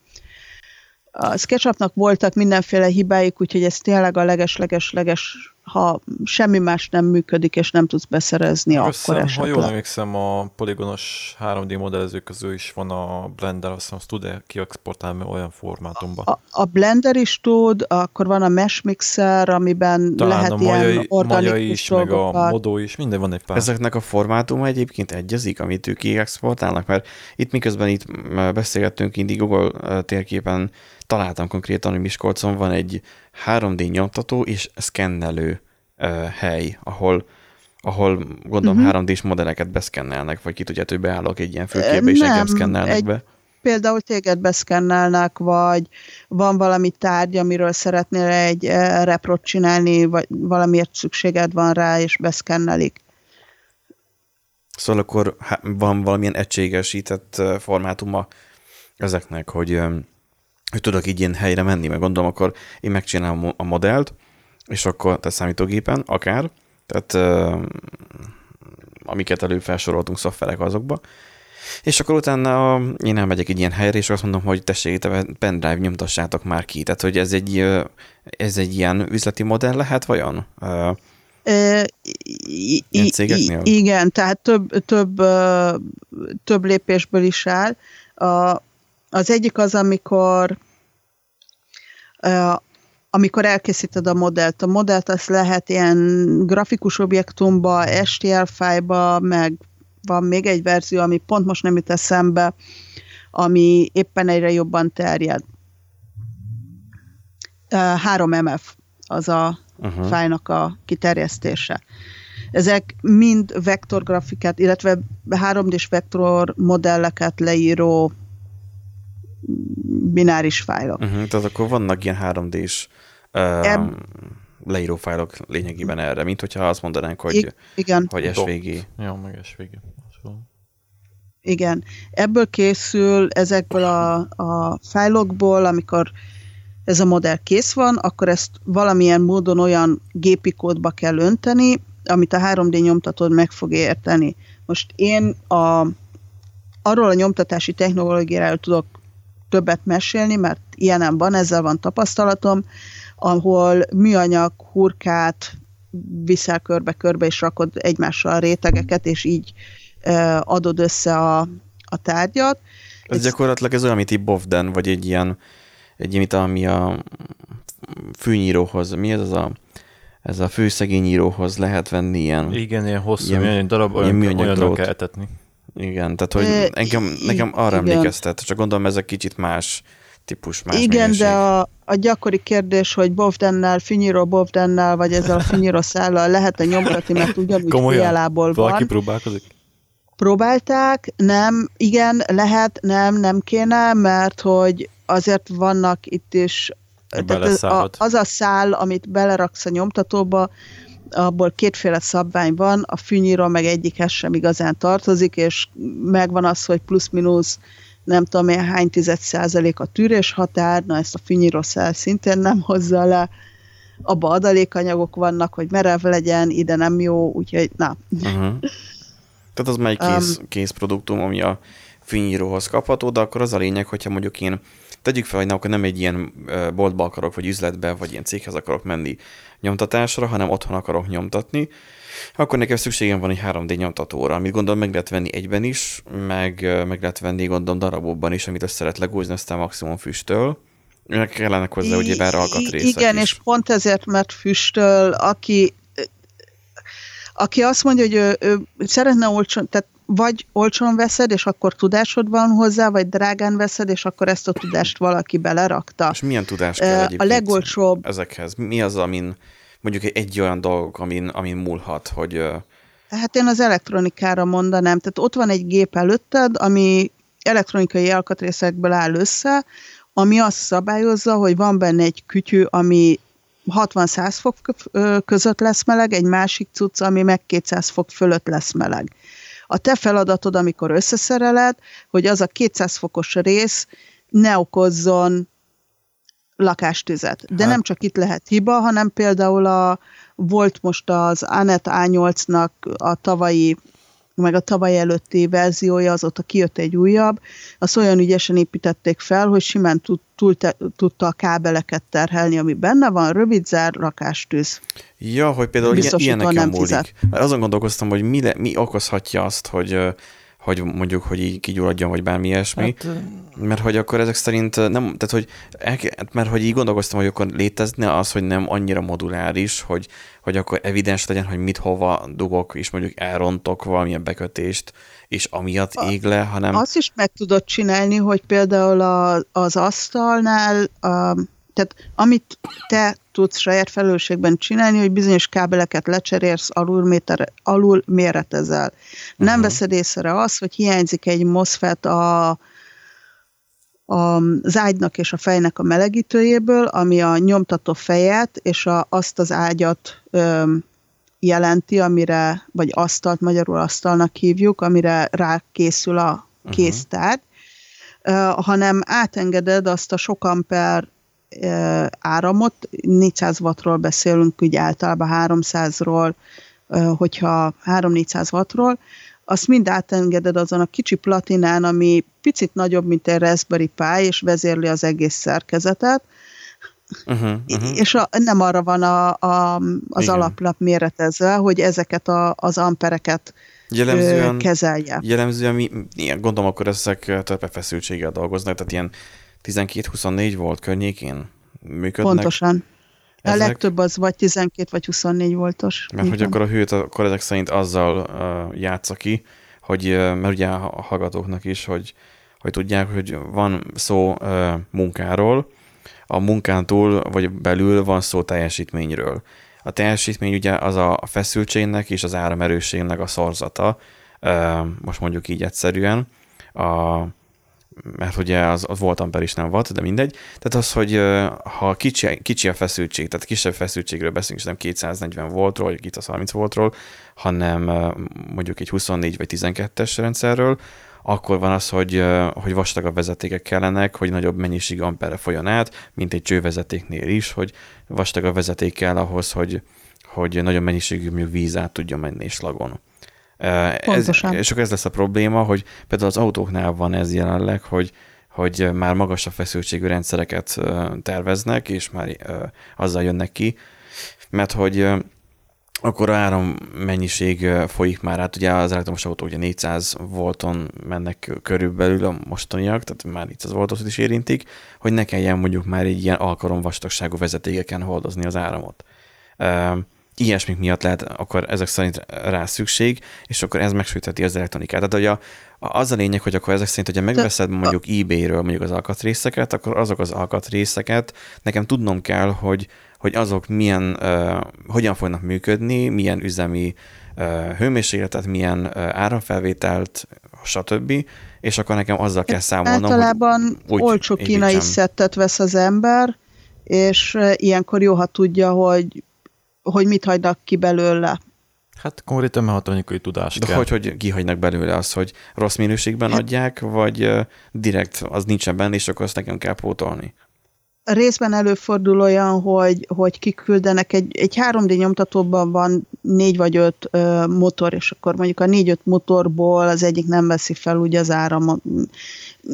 a SketchUpnak voltak mindenféle hibáik, úgyhogy ez tényleg a leges-leges-leges ha semmi más nem működik, és nem tudsz beszerezni, Összem, akkor esetleg. Ha jól emlékszem, a poligonos 3D modellező közül is van a Blender, azt hiszem, azt tud-e kiexportálni olyan formátumban? A, a Blender is tud, akkor van a Mesh Mixer, amiben Talán lehet a Majai, ilyen organikus is, meg a Modó is, minden van egy pár. Ezeknek a formátuma egyébként egyezik, amit ők kiexportálnak, mert itt miközben itt beszélgettünk indi Google térképen találtam konkrétan, hogy Miskolcon van egy 3D nyomtató és szkennelő uh, hely, ahol ahol gondolom uh-huh. Mhm. 3D-s modelleket beszkennelnek, vagy ki tudja, hogy beállok egy ilyen fülképbe, és engem szkennelnek egy, be. Például téged beszkennelnek, vagy van valami tárgy, amiről szeretnél egy reprot csinálni, vagy valamiért szükséged van rá, és beszkennelik. Szóval akkor van valamilyen egységesített formátuma ezeknek, hogy hogy tudok így ilyen helyre menni, meg gondolom, akkor én megcsinálom a modellt, és akkor, te számítógépen, akár, tehát amiket előfelsoroltunk szoftverek azokba, és akkor utána én elmegyek egy ilyen helyre, és azt mondom, hogy tessék, te pendrive nyomtassátok már ki. Tehát, hogy ez egy, ez egy ilyen üzleti modell lehet vajon? Uh, igen, tehát több, több, több lépésből is áll. A, az egyik az, amikor amikor elkészíted a modellt. A modellt azt lehet ilyen grafikus objektumba, STL fájba, meg van még egy verzió, ami pont most nem jut eszembe, ami éppen egyre jobban terjed. 3MF az a uh-huh. fájnak a kiterjesztése. Ezek mind vektorgrafikát, illetve 3D-s vektor modelleket leíró bináris fájlok. Uh-huh, tehát akkor vannak ilyen 3D-s uh, Eb... leíró fájlok lényegében erre, mint hogyha azt mondanánk, hogy, I- igen. hogy SVG. Ja, meg SVG. Igen. Ebből készül ezekből a, a fájlokból, amikor ez a modell kész van, akkor ezt valamilyen módon olyan gépi kódba kell önteni, amit a 3D nyomtatód meg fog érteni. Most én a, arról a nyomtatási technológiáról tudok többet mesélni, mert ilyenem van, ezzel van tapasztalatom, ahol műanyag hurkát viszel körbe-körbe, és rakod egymással a rétegeket, és így adod össze a, a tárgyat. Ez, ez gyakorlatilag ez olyan, mint egy Bovden, vagy egy ilyen, egy ilyen, ami a fűnyíróhoz, mi ez az a ez a főszegényíróhoz lehet venni ilyen... Igen, ilyen hosszú ilyen, műanyag darab, olyan, ilyen olyan kell etetni. Igen, tehát hogy engem, nekem arra igen. emlékeztet, csak gondolom ez egy kicsit más típus, más Igen, minőség. de a, a gyakori kérdés, hogy Bovdennel, Finyiro Bovdennel, vagy ezzel a Finyiro szállal lehet-e nyomtatni, mert ugyanúgy fialából van. Valaki próbálkozik? Próbálták, nem, igen, lehet, nem, nem kéne, mert hogy azért vannak itt is tehát a, az a szál, amit beleraksz a nyomtatóba, abból kétféle szabvány van, a fűnyíró meg egyikhez sem igazán tartozik, és megvan az, hogy plusz-minusz nem tudom én hány tized százalék a tűrés határ, na ezt a fűnyírószál szintén nem hozza le, abba adalékanyagok vannak, hogy merev legyen, ide nem jó, úgyhogy na. Uh-huh. Tehát az már egy kész, um, kész produktum, ami a fűnyíróhoz kapható, de akkor az a lényeg, hogyha mondjuk én tegyük fel, hogy nem, akkor nem egy ilyen boltba akarok, vagy üzletbe, vagy ilyen céghez akarok menni nyomtatásra, hanem otthon akarok nyomtatni, akkor nekem szükségem van egy 3D nyomtatóra, amit gondolom meg lehet venni egyben is, meg, meg lehet venni gondolom darabokban is, amit össze lehet legózni, aztán maximum füstöl. Meg kellenek hozzá ugye bár alkatrészek Igen, is. és pont ezért, mert füstöl, aki aki azt mondja, hogy ő, ő szeretne olcsón, tehát vagy olcsón veszed, és akkor tudásod van hozzá, vagy drágán veszed, és akkor ezt a tudást valaki belerakta. És milyen tudás kell A legolcsóbb. Ezekhez. Mi az, amin mondjuk egy olyan dolog, amin, amin múlhat, hogy... Hát én az elektronikára mondanám. Tehát ott van egy gép előtted, ami elektronikai alkatrészekből áll össze, ami azt szabályozza, hogy van benne egy kütyű, ami 60-100 fok között lesz meleg, egy másik cucc, ami meg 200 fok fölött lesz meleg. A te feladatod, amikor összeszereled, hogy az a 200 fokos rész ne okozzon lakástüzet. De hát. nem csak itt lehet hiba, hanem például a, volt most az Anet A8-nak a tavalyi meg a tavaly előtti verziója, azóta kijött egy újabb, azt olyan ügyesen építették fel, hogy simán tud, túl te, tudta a kábeleket terhelni, ami benne van, rövid zár, rakástűz. Ja, hogy például Biztos, ilyeneken nem múlik. Azon gondolkoztam, hogy mi, le, mi okozhatja azt, hogy hogy mondjuk, hogy így kigyulladjon, vagy bármi ilyesmi. Hát, mert hogy akkor ezek szerint nem, tehát hogy, mert hogy így gondolkoztam, hogy akkor létezne az, hogy nem annyira moduláris, hogy, hogy akkor evidens legyen, hogy mit hova dugok, és mondjuk elrontok valamilyen bekötést, és amiatt ég le, hanem... Azt is meg tudod csinálni, hogy például a, az asztalnál a, tehát amit te tudsz saját felelősségben csinálni, hogy bizonyos kábeleket lecserélsz, alul, méter, alul méretezel. Uh-huh. Nem veszed észre az, hogy hiányzik egy MOSFET a, a, az ágynak és a fejnek a melegítőjéből, ami a nyomtató fejet és a, azt az ágyat ö, jelenti, amire, vagy asztalt, magyarul asztalnak hívjuk, amire rákészül a mhm. késztár, uh-huh. uh, hanem átengeded azt a sok amper áramot, 400 wattról beszélünk, ugye általában 300-ról, hogyha 3-400 wattról, azt mind átengeded azon a kicsi platinán, ami picit nagyobb, mint egy Raspberry Pi, és vezérli az egész szerkezetet, uh-huh, uh-huh. és a, nem arra van a, a, az Igen. alaplap méretezve, hogy ezeket a, az ampereket jellemzően, kezelje. Jellemzően, mi, ilyen, gondolom, akkor ezek több feszültséggel dolgoznak, tehát ilyen 12-24 volt környékén működnek. Pontosan. Ezek... A legtöbb az vagy 12 vagy 24 voltos. Mert hogy akkor a hőt akkor ezek szerint azzal uh, játsza ki, hogy, uh, mert ugye a hallgatóknak is, hogy, hogy tudják, hogy van szó uh, munkáról, a munkán túl vagy belül van szó teljesítményről. A teljesítmény ugye az a feszültségnek és az áramerősségnek a szorzata, uh, most mondjuk így egyszerűen. A, mert ugye az, az volt amper is nem volt, de mindegy. Tehát az, hogy ha kicsi, kicsi a feszültség, tehát kisebb feszültségről beszélünk, és nem 240 voltról, vagy 230 voltról, hanem mondjuk egy 24 vagy 12-es rendszerről, akkor van az, hogy, hogy vastagabb vezetékek kellenek, hogy nagyobb mennyiség amperre folyjon át, mint egy csővezetéknél is, hogy vastagabb vezeték kell ahhoz, hogy, hogy nagyobb mennyiségű víz át tudjon menni slagon. Ez, és akkor ez lesz a probléma, hogy például az autóknál van ez jelenleg, hogy, hogy már magasabb feszültségű rendszereket terveznek, és már azzal jönnek ki, mert hogy akkor áram mennyiség folyik már át, ugye az elektromos autók ugye 400 volton mennek körülbelül a mostaniak, tehát már 400 voltot is érintik, hogy ne kelljen mondjuk már egy ilyen alkalom vastagságú vezetékeken hordozni az áramot ilyesmik miatt lehet akkor ezek szerint rá szükség, és akkor ez megsütheti az elektronikát. Tehát hogy a, az a lényeg, hogy akkor ezek szerint, hogyha megveszed mondjuk eBay-ről mondjuk az alkatrészeket, akkor azok az alkatrészeket nekem tudnom kell, hogy, hogy azok milyen, uh, hogyan fognak működni, milyen üzemi uh, hőmérsékletet, milyen uh, áramfelvételt, stb. És akkor nekem azzal kell számolnom, Általában hogy olcsó kínai szettet vesz az ember, és ilyenkor jó, ha tudja, hogy hogy mit hagynak ki belőle. Hát konkrétan mehatónikai tudás De kell. hogy, hogy kihagynak belőle az, hogy rossz minőségben hát, adják, vagy direkt az nincsen benne, és akkor azt nekem kell pótolni? Részben előfordul olyan, hogy, hogy kiküldenek, egy, egy 3D nyomtatóban van négy vagy öt ö, motor, és akkor mondjuk a négy-öt motorból az egyik nem veszi fel ugye az áramot.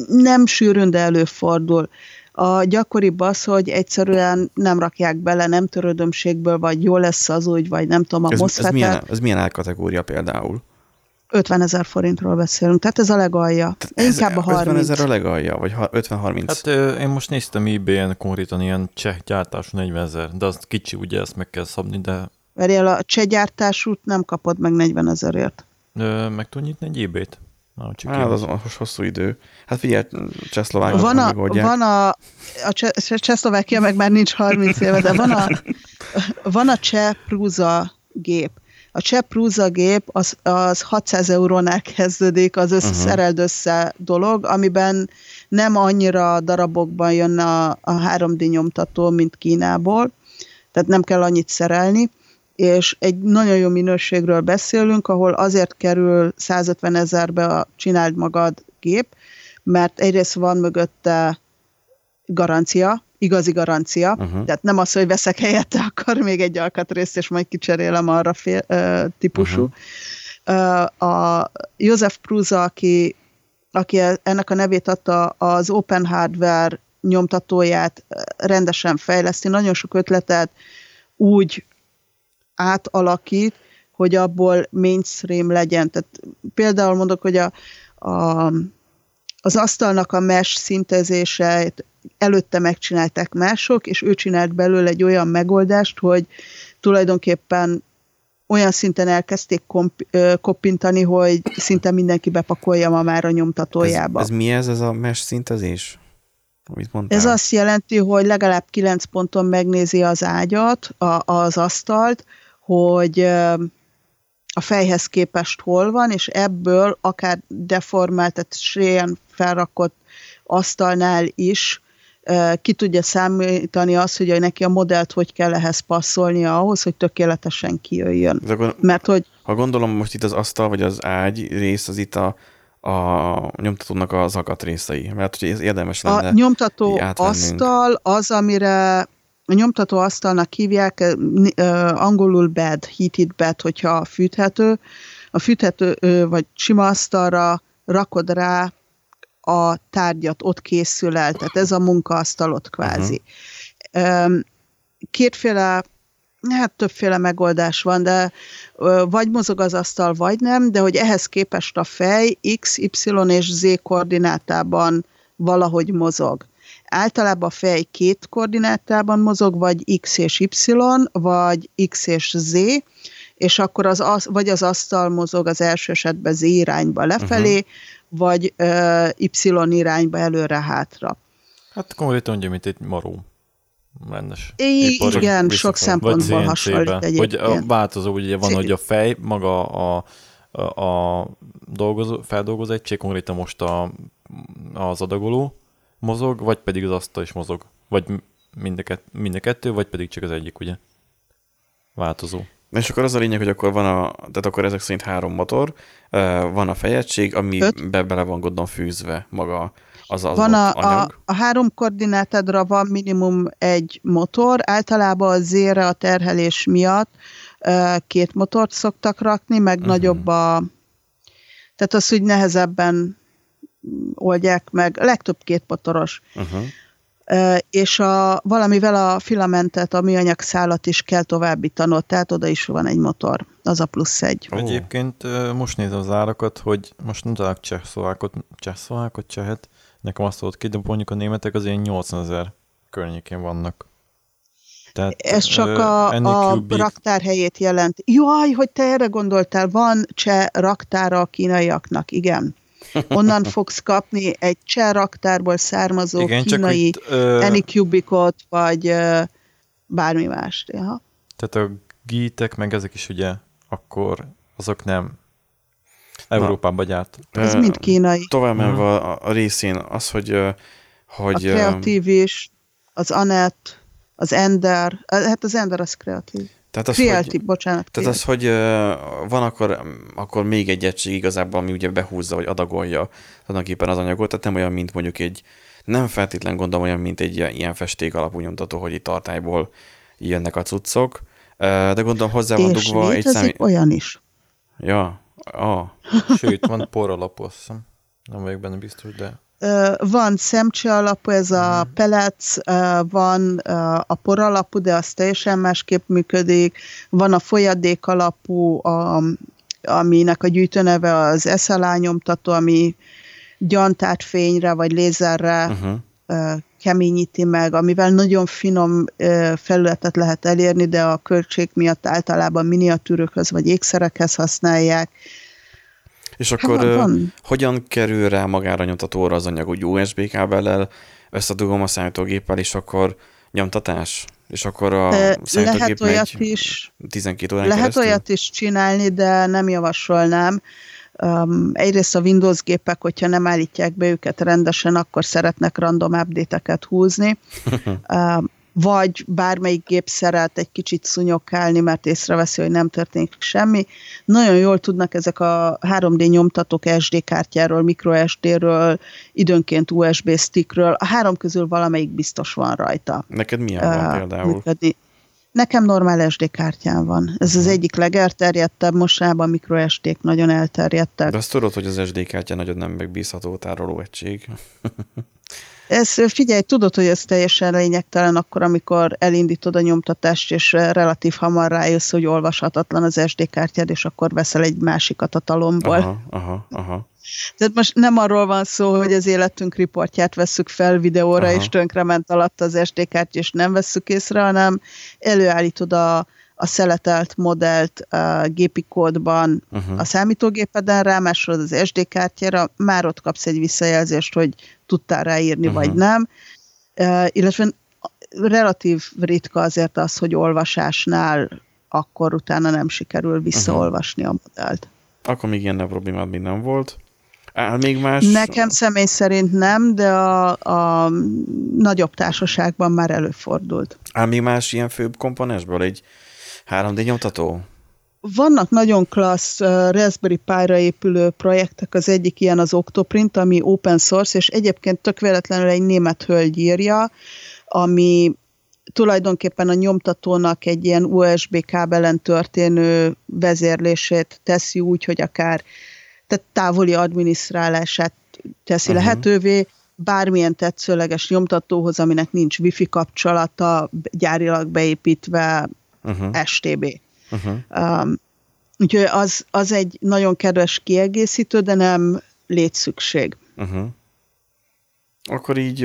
Nem sűrűn, de előfordul. A gyakoribb az, hogy egyszerűen nem rakják bele, nem törődömségből, vagy jó lesz az úgy, vagy nem tudom, a ez, ez milyen, ez milyen árkategória például? 50 ezer forintról beszélünk, tehát ez a legalja. Ez Inkább a 30. 50 ezer a legalja, vagy 50-30? Hát ö, én most néztem eBay-en konkrétan ilyen cseh gyártású 40 ezer, de az kicsi, ugye ezt meg kell szabni, de... Verjél, a cseh gyártásút nem kapod meg 40 ezerért. Meg tud nyitni egy eBay-t? Na, csak hát az most hosszú idő. Hát figyelj, Csehszlovákia van a, van a, a Csehszlovákia meg már nincs 30 éve, de van a, van a cseh Prusa gép. A cseh Prusa gép az, az 600 eurónál kezdődik az össze, uh-huh. szereld össze dolog, amiben nem annyira darabokban jön a, a 3D nyomtató, mint Kínából, tehát nem kell annyit szerelni, és egy nagyon jó minőségről beszélünk, ahol azért kerül 150 ezerbe a csináld magad gép, mert egyrészt van mögötte garancia, igazi garancia. Uh-huh. Tehát nem az, hogy veszek helyette akar még egy alkatrészt, és majd kicserélem arra fél, uh, típusú. Uh-huh. Uh, a József Prusa, aki, aki ennek a nevét adta, az Open Hardware nyomtatóját rendesen fejleszti, nagyon sok ötletet úgy átalakít, hogy abból mainstream legyen. Tehát például mondok, hogy a, a, az asztalnak a mesh szintezéseit előtte megcsinálták mások, és ő csinált belőle egy olyan megoldást, hogy tulajdonképpen olyan szinten elkezdték komp- koppintani, hogy szinte mindenki bepakolja ma már a nyomtatójába. Ez, ez mi ez, ez a mesh szintezés? Amit mondtál? Ez azt jelenti, hogy legalább 9 ponton megnézi az ágyat, a, az asztalt, hogy a fejhez képest hol van, és ebből akár deformált, tehát felrakott asztalnál is ki tudja számítani azt, hogy neki a modellt hogy kell ehhez passzolnia ahhoz, hogy tökéletesen kijöjjön. Akkor, Mert hogy... Ha gondolom most itt az asztal, vagy az ágy rész, az itt a, a nyomtatónak az akat részei. Mert hogy ez érdemes lenne A nyomtató asztal az, amire a nyomtató asztalnak hívják, angolul bed, heated bed, hogyha fűthető. A fűthető vagy sima asztalra rakod rá a tárgyat, ott készül el, tehát ez a munkaasztalot kvázi. Uh-huh. Kétféle hát többféle megoldás van, de vagy mozog az asztal, vagy nem, de hogy ehhez képest a fej X, Y és Z koordinátában valahogy mozog. Általában a fej két koordinátában mozog, vagy X és Y, vagy X és Z, és akkor az, vagy az asztal mozog az első esetben Z irányba lefelé, uh-huh vagy uh, Y irányba előre-hátra. Hát konkrétan ugye, mint egy maró rendes. Igen, sok szempontból hasonlít egyébként. Hogy a változó, ugye van, hogy a fej, maga a, a, a dolgozó, feldolgozó egység, konkrétan most a, az adagoló mozog, vagy pedig az asztal is mozog. Vagy mind a, kett, mind a kettő, vagy pedig csak az egyik, ugye? Változó. És akkor az a lényeg, hogy akkor van a, tehát akkor ezek szerint három motor, van a fejegység, ami be, bele van gondolom fűzve maga az az van a, anyag. A, a három koordinátadra van minimum egy motor, általában a zére a terhelés miatt két motort szoktak rakni, meg uh-huh. nagyobb a tehát az úgy nehezebben oldják meg, legtöbb két motoros. Uh-huh és a, valamivel a filamentet, a műanyag szálat is kell továbbítanod, tehát oda is van egy motor, az a plusz egy. Oh. Egyébként most nézem az árakat, hogy most nem találok csehszlovákot, csehszlovákot, csehet, nekem azt volt ki, de mondjuk a németek az ilyen 80 ezer környékén vannak. Tehát, Ez csak a, a raktárhelyét jelent. Jaj, hogy te erre gondoltál, van cseh raktára a kínaiaknak, igen. Onnan fogsz kapni egy cseh raktárból származó Igen, kínai itt, Anycubicot, vagy uh, bármi mást. Ja. Tehát a gítek, meg ezek is ugye akkor azok nem Európában gyárt. Ez mind kínai. Tovább menve a, a részén az, hogy, hogy a kreatív is, az Anet, az Ender, hát az Ender az kreatív. Tehát az, Creative, hogy, bocsánat. Tehát az, hogy van akkor, akkor még egy egység igazából, ami ugye behúzza, vagy adagolja tulajdonképpen az anyagot, tehát nem olyan, mint mondjuk egy, nem feltétlen gondolom olyan, mint egy ilyen festék alapú nyomtató, hogy itt tartályból jönnek a cuccok, de gondolom hozzá van És dugva egy számít... olyan is. Ja, ah. Sőt, van por alapú, azt hiszem. Nem vagyok benne biztos, de... Van szemcse alapú, ez a mhm. pelec, van a por alapú, de az teljesen másképp működik, van a folyadék alapú, a, aminek a gyűjtőneve az SLA nyomtató, ami gyantát fényre vagy lézerre uh-huh. keményíti meg, amivel nagyon finom felületet lehet elérni, de a költség miatt általában miniatűrökhöz vagy ékszerekhez használják és hát akkor hát, van. hogyan kerül rá magára nyomtatóra az anyag, úgy USB kábellel összedugom a számítógéppel, és akkor nyomtatás? És akkor a számítógép Lehet olyat is, 12 órán Lehet keresztül? olyat is csinálni, de nem javasolnám. Um, egyrészt a Windows gépek, hogyha nem állítják be őket rendesen, akkor szeretnek random update-eket húzni. um, vagy bármelyik gép szeret egy kicsit szunyokálni, mert észreveszi, hogy nem történik semmi. Nagyon jól tudnak ezek a 3D nyomtatók SD kártyáról, microSD-ről, időnként USB stickről. A három közül valamelyik biztos van rajta. Neked milyen uh, van például? Működni. Nekem normál SD kártyám van. Ez az egyik legelterjedtebb, mostában microSD-k nagyon elterjedtek. De azt tudod, hogy az SD kártya nagyon nem megbízható tároló egység. Ez, figyelj, tudod, hogy ez teljesen lényegtelen akkor, amikor elindítod a nyomtatást, és relatív hamar rájössz, hogy olvashatatlan az SD kártyád, és akkor veszel egy másikat a talomból. Aha, aha, aha. Tehát most nem arról van szó, hogy az életünk riportját vesszük fel videóra, aha. és tönkrement alatt az SD kártya, és nem vesszük észre, hanem előállítod a, a szeletelt modellt a gépi kódban uh-huh. a számítógépeden, rámásolod az SD kártyára, már ott kapsz egy visszajelzést, hogy tudtál ráírni, uh-huh. vagy nem. Uh, illetve relatív ritka azért az, hogy olvasásnál akkor utána nem sikerül visszaolvasni uh-huh. a modellt. Akkor még ilyen problémád még nem volt. Áll még más? Nekem személy szerint nem, de a, a nagyobb társaságban már előfordult. Áll még más ilyen főbb komponensből? Egy 3D nyomtató? Vannak nagyon klassz uh, Raspberry Pi-ra épülő projektek, az egyik ilyen az Octoprint, ami open source, és egyébként tök véletlenül egy német hölgy írja, ami tulajdonképpen a nyomtatónak egy ilyen USB kábelen történő vezérlését teszi úgy, hogy akár tehát távoli adminisztrálását teszi uh-huh. lehetővé, bármilyen tetszőleges nyomtatóhoz, aminek nincs wifi kapcsolata, gyárilag beépítve uh-huh. STB. Uh-huh. Um, úgyhogy az, az egy nagyon kedves kiegészítő, de nem létszükség. Uh-huh. Akkor így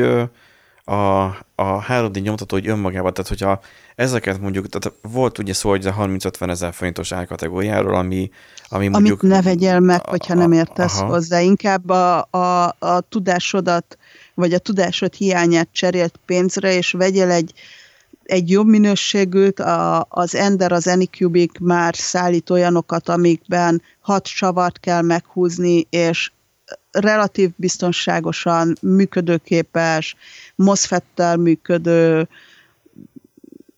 a, a 3D nyomtató hogy önmagában, tehát hogyha ezeket mondjuk, tehát volt ugye szó, hogy a 30-50 ezer forintos árkategóriáról, ami, ami mondjuk... Amit ne vegyél meg, hogyha nem értesz aha. hozzá. Inkább a, a, a tudásodat, vagy a tudásod hiányát cserélt pénzre, és vegyél egy egy jobb minőségűt, a, az Ender, az Anycubic már szállít olyanokat, amikben hat csavart kell meghúzni, és relatív biztonságosan működőképes, MOSFET-tel működő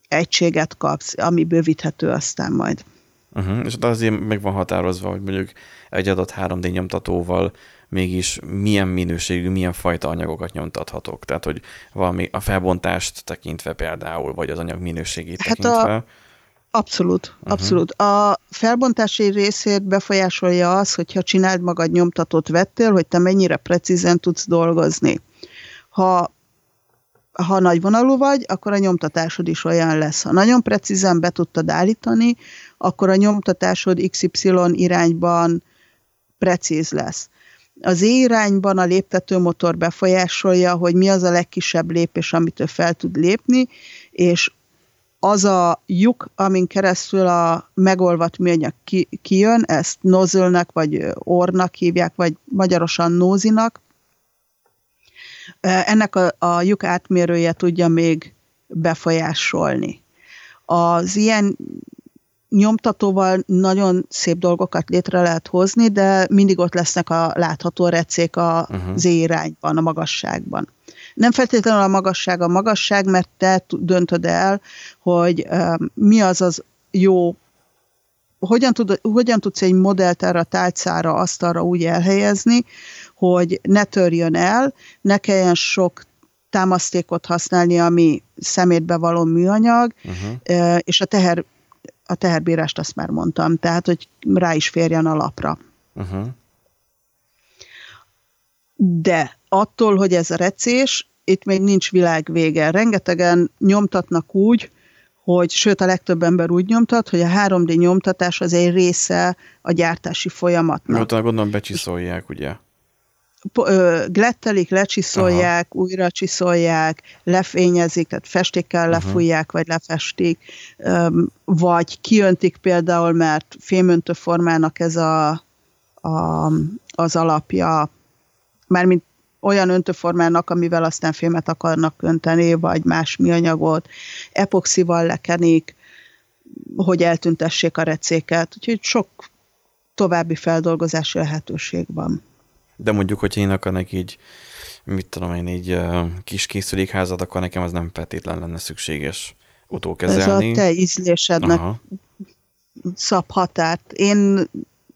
egységet kapsz, ami bővíthető aztán majd. Uh-huh. És azért meg van határozva, hogy mondjuk egy adott 3D nyomtatóval mégis milyen minőségű, milyen fajta anyagokat nyomtathatok. Tehát, hogy valami a felbontást tekintve például, vagy az anyag minőségét hát tekintve. A, abszolút, uh-huh. abszolút. A felbontási részét befolyásolja az, hogyha csináld magad nyomtatót vettél, hogy te mennyire precízen tudsz dolgozni. Ha ha nagy vonalú vagy, akkor a nyomtatásod is olyan lesz. Ha nagyon precízen be tudtad állítani, akkor a nyomtatásod XY irányban precíz lesz. Az irányban a léptetőmotor befolyásolja, hogy mi az a legkisebb lépés, amit ő fel tud lépni, és az a lyuk, amin keresztül a megolvat műanyag ki, kijön, ezt nozölnek, vagy ornak hívják, vagy magyarosan nózinak, ennek a, a lyuk átmérője tudja még befolyásolni. Az ilyen nyomtatóval nagyon szép dolgokat létre lehet hozni, de mindig ott lesznek a látható recék a uh-huh. z-irányban, a magasságban. Nem feltétlenül a magasság a magasság, mert te döntöd el, hogy uh, mi az az jó, hogyan, tud, hogyan tudsz egy modellt erre a tálcára, asztalra úgy elhelyezni, hogy ne törjön el, ne kelljen sok támasztékot használni, ami szemétbe való műanyag, uh-huh. és a teher a teherbírást azt már mondtam, tehát, hogy rá is férjen a lapra. Uh-huh. De attól, hogy ez a recés, itt még nincs világ vége. Rengetegen nyomtatnak úgy, hogy sőt a legtöbb ember úgy nyomtat, hogy a 3D nyomtatás az egy része a gyártási folyamatnak. Mert gondolom becsiszolják, ugye? Glettelik, lecsiszolják, Aha. újra csiszolják, lefényezik, tehát festékkel uh-huh. lefújják, vagy lefestik, vagy kiöntik például, mert fémöntő formának ez a, a, az alapja, mármint olyan öntőformának, amivel aztán fémet akarnak önteni, vagy más műanyagot, epoxival lekenik, hogy eltüntessék a recéket, úgyhogy sok további feldolgozási lehetőség van de mondjuk, hogyha én akarnak így mit tudom én, így kis készülékházat, akkor nekem az nem feltétlen lenne szükséges utókezelni. Ez a te ízlésednek Aha. szab határt. Én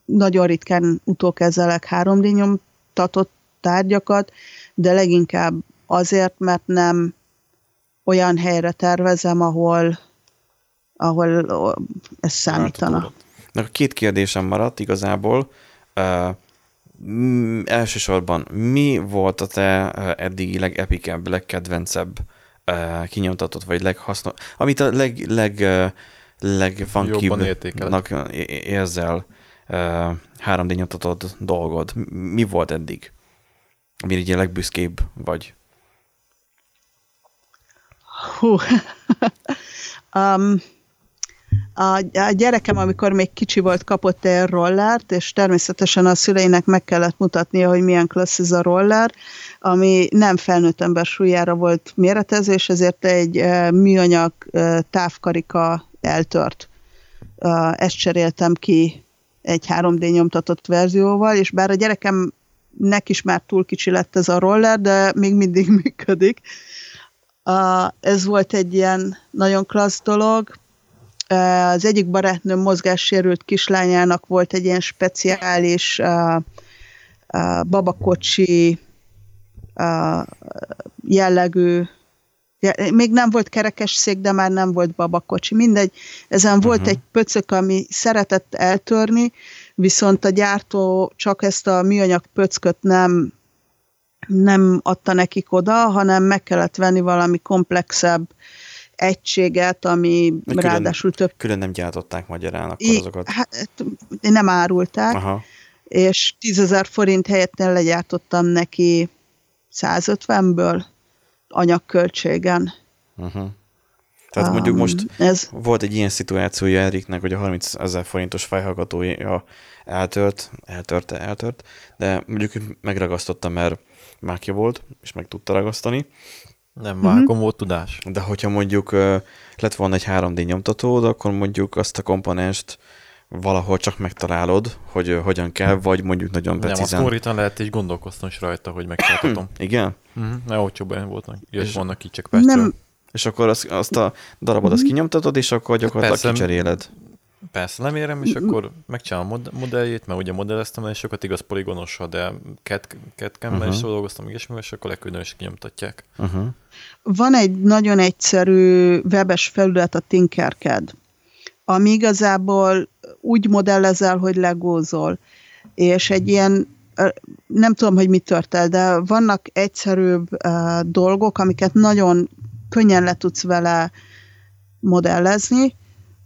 nagyon ritkán utókezelek 3D nyomtatott tárgyakat, de leginkább azért, mert nem olyan helyre tervezem, ahol, ahol ez számítana. Hát, két kérdésem maradt igazából. Uh, elsősorban mi volt a te eddigi legepikebb, legkedvencebb uh, kinyomtatott, vagy leghasznos, amit a leg, leg, uh, legfunkibbnak érzel uh, 3D nyomtatott dolgod. Mi volt eddig? Ami így a legbüszkébb vagy? Hú. um, a, a gyerekem, amikor még kicsi volt, kapott egy rollert, és természetesen a szüleinek meg kellett mutatnia, hogy milyen klassz ez a roller, ami nem felnőtt ember súlyára volt méretező, és ezért egy uh, műanyag uh, távkarika eltört. Uh, ezt cseréltem ki egy 3D nyomtatott verzióval, és bár a gyerekemnek is már túl kicsi lett ez a roller, de még mindig működik. Uh, ez volt egy ilyen nagyon klassz dolog. Uh, az egyik barátnőm mozgássérült kislányának volt egy ilyen speciális uh, uh, babakocsi uh, jellegű még nem volt kerekes szék, de már nem volt babakocsi. Mindegy, ezen uh-huh. volt egy pöcök, ami szeretett eltörni, viszont a gyártó csak ezt a műanyag pöcköt nem nem adta nekik oda, hanem meg kellett venni valami komplexebb egységet, ami külön, ráadásul több... Külön nem gyártották magyarán akkor azokat? Hát, nem árulták, Aha. és 10 ezer forint helyett legyártottam neki 150-ből anyagköltségen. Uh-huh. Tehát um, mondjuk most ez... volt egy ilyen szituációja Eriknek, hogy a 30 ezer forintos fejhallgatója eltört, eltörte, eltört, de mondjuk megragasztotta, mert mákja volt, és meg tudta ragasztani. Nem vágom, uh-huh. volt tudás. De hogyha mondjuk uh, lett volna egy 3D nyomtatód, akkor mondjuk azt a komponenst valahol csak megtalálod, hogy uh, hogyan kell, vagy mondjuk nagyon precízen. Nem, azt konkrétan lehet így gondolkoztam is rajta, hogy megcsináltatom. Igen? Uh-huh. Ne, olcsóban voltak. És vannak így csak Nem. És akkor azt, azt a darabot azt kinyomtatod, és akkor gyakorlatilag Persze, kicseréled. Persze, nem érem, és akkor megcsinálom a modelljét, mert ugye modelleztem el sokat, igaz poligonossal, de ketkemben uh-huh. is dolgoztam, ilyesmivel, és akkor leküldöm, és kinyomtatják. Uh-huh. Van egy nagyon egyszerű webes felület, a Tinkercad, ami igazából úgy modellezel, hogy legózol. És egy ilyen, nem tudom, hogy mi tört el, de vannak egyszerűbb uh, dolgok, amiket nagyon könnyen le tudsz vele modellezni,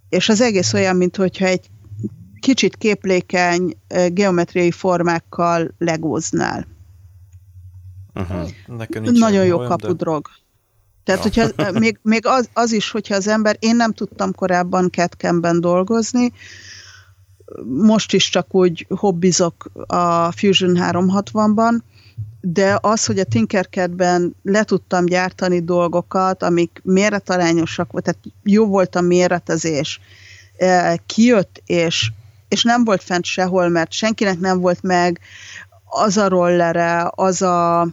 és az egész olyan, mintha egy kicsit képlékeny geometriai formákkal legóznál. Uh-huh. Nekem Nagyon jó kapudrog. De... Tehát, hogyha még, még az, az is, hogyha az ember, én nem tudtam korábban ketkemben dolgozni, most is csak úgy hobbizok a Fusion 360-ban, de az, hogy a Tinkercadben le tudtam gyártani dolgokat, amik méretarányosak volt, tehát jó volt a méretezés, e, kijött, és, és nem volt fent sehol, mert senkinek nem volt meg az a rollere, az a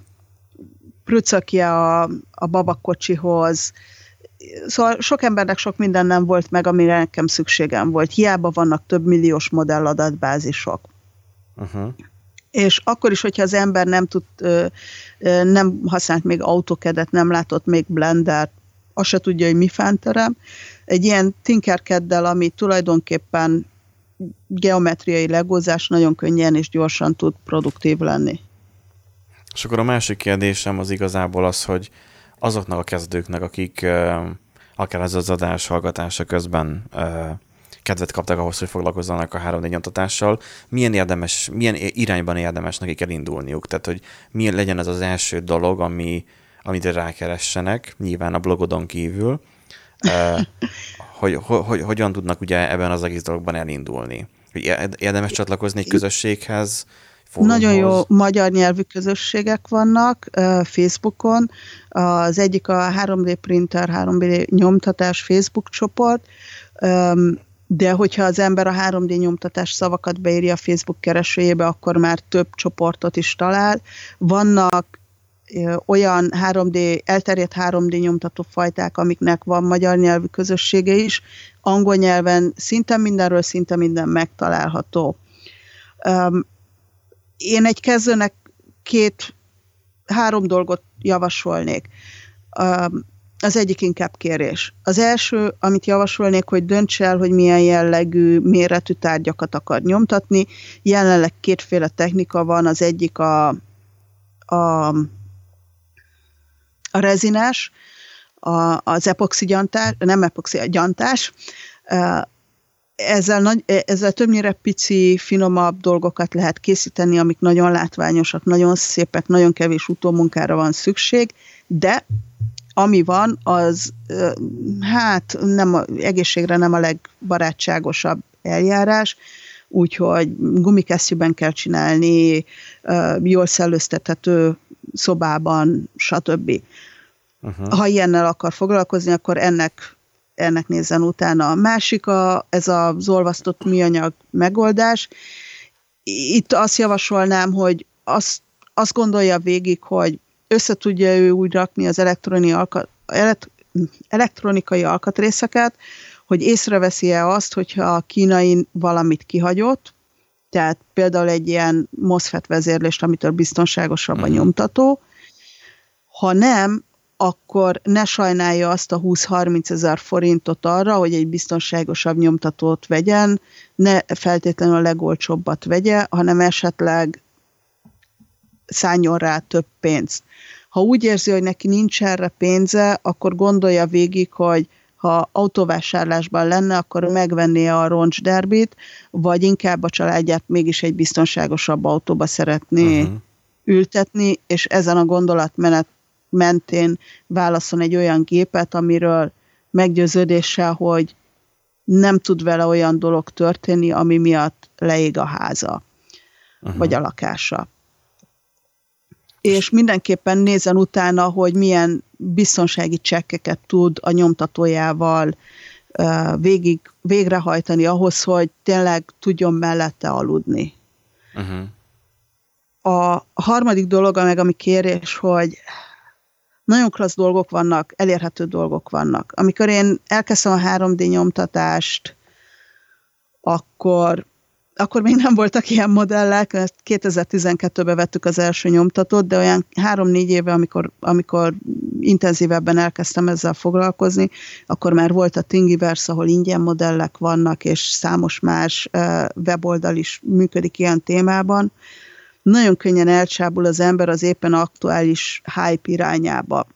prücökje a, a babakocsihoz, Szóval sok embernek sok minden nem volt meg, amire nekem szükségem volt. Hiába vannak több milliós modelladatbázisok. Uh-huh és akkor is, hogyha az ember nem tud, nem használt még autokedet, nem látott még blendert, azt se tudja, hogy mi fánterem. Egy ilyen Tinkercaddel, ami tulajdonképpen geometriai legózás nagyon könnyen és gyorsan tud produktív lenni. És akkor a másik kérdésem az igazából az, hogy azoknak a kezdőknek, akik akár ez az adás hallgatása közben kedvet kaptak ahhoz, hogy foglalkozzanak a 3D nyomtatással, milyen érdemes, milyen irányban érdemes nekik elindulniuk? Tehát, hogy milyen legyen az az első dolog, ami, amit rákeressenek, nyilván a blogodon kívül, hogy, hogy, hogy hogyan tudnak ugye ebben az egész dologban elindulni? Hogy érdemes csatlakozni egy közösséghez, Fórumhoz. Nagyon jó magyar nyelvű közösségek vannak Facebookon. Az egyik a 3D printer, 3D nyomtatás Facebook csoport de hogyha az ember a 3D nyomtatás szavakat beírja a Facebook keresőjébe, akkor már több csoportot is talál. Vannak olyan 3D, elterjedt 3D nyomtató fajták, amiknek van magyar nyelvű közössége is, angol nyelven szinte mindenről szinte minden megtalálható. Én egy kezdőnek két, három dolgot javasolnék. Az egyik inkább kérés. Az első, amit javasolnék, hogy dönts el, hogy milyen jellegű méretű tárgyakat akar nyomtatni. Jelenleg kétféle technika van, az egyik a, a, a rezinás, a, az epoxi gyantás, nem epoxi, a gyantás, ezzel, nagy, ezzel többnyire pici, finomabb dolgokat lehet készíteni, amik nagyon látványosak, nagyon szépek, nagyon kevés utómunkára van szükség, de ami van, az hát nem a, egészségre nem a legbarátságosabb eljárás, úgyhogy gumikesztyűben kell csinálni, jól szellőztethető szobában, stb. Uh-huh. Ha ilyennel akar foglalkozni, akkor ennek, ennek nézzen utána. A másik a, ez az olvasztott műanyag megoldás. Itt azt javasolnám, hogy azt, azt gondolja végig, hogy össze tudja ő úgy rakni az elektroni alkat, elekt, elektronikai alkatrészeket, hogy észreveszi-e azt, hogyha a kínai valamit kihagyott, tehát például egy ilyen MOSFET vezérlést, amitől biztonságosabb a mhm. nyomtató, ha nem, akkor ne sajnálja azt a 20-30 ezer forintot arra, hogy egy biztonságosabb nyomtatót vegyen, ne feltétlenül a legolcsóbbat vegye, hanem esetleg szálljon rá több pénzt. Ha úgy érzi, hogy neki nincs erre pénze, akkor gondolja végig, hogy ha autóvásárlásban lenne, akkor megvenné a roncsderbit, vagy inkább a családját mégis egy biztonságosabb autóba szeretné uh-huh. ültetni, és ezen a gondolatmenet mentén válaszol egy olyan gépet, amiről meggyőződéssel, hogy nem tud vele olyan dolog történni, ami miatt leég a háza, uh-huh. vagy a lakása. És mindenképpen nézen utána, hogy milyen biztonsági csekkeket tud a nyomtatójával végig, végrehajtani ahhoz, hogy tényleg tudjon mellette aludni. Uh-huh. A harmadik dolog, meg ami kérés, hogy nagyon klassz dolgok vannak, elérhető dolgok vannak. Amikor én elkezdtem a 3D nyomtatást, akkor, akkor még nem voltak ilyen modellek, 2012-ben vettük az első nyomtatót, de olyan 3-4 éve, amikor, amikor intenzívebben elkezdtem ezzel foglalkozni, akkor már volt a Thingiverse, ahol ingyen modellek vannak, és számos más weboldal is működik ilyen témában nagyon könnyen elcsábul az ember az éppen aktuális hype irányába.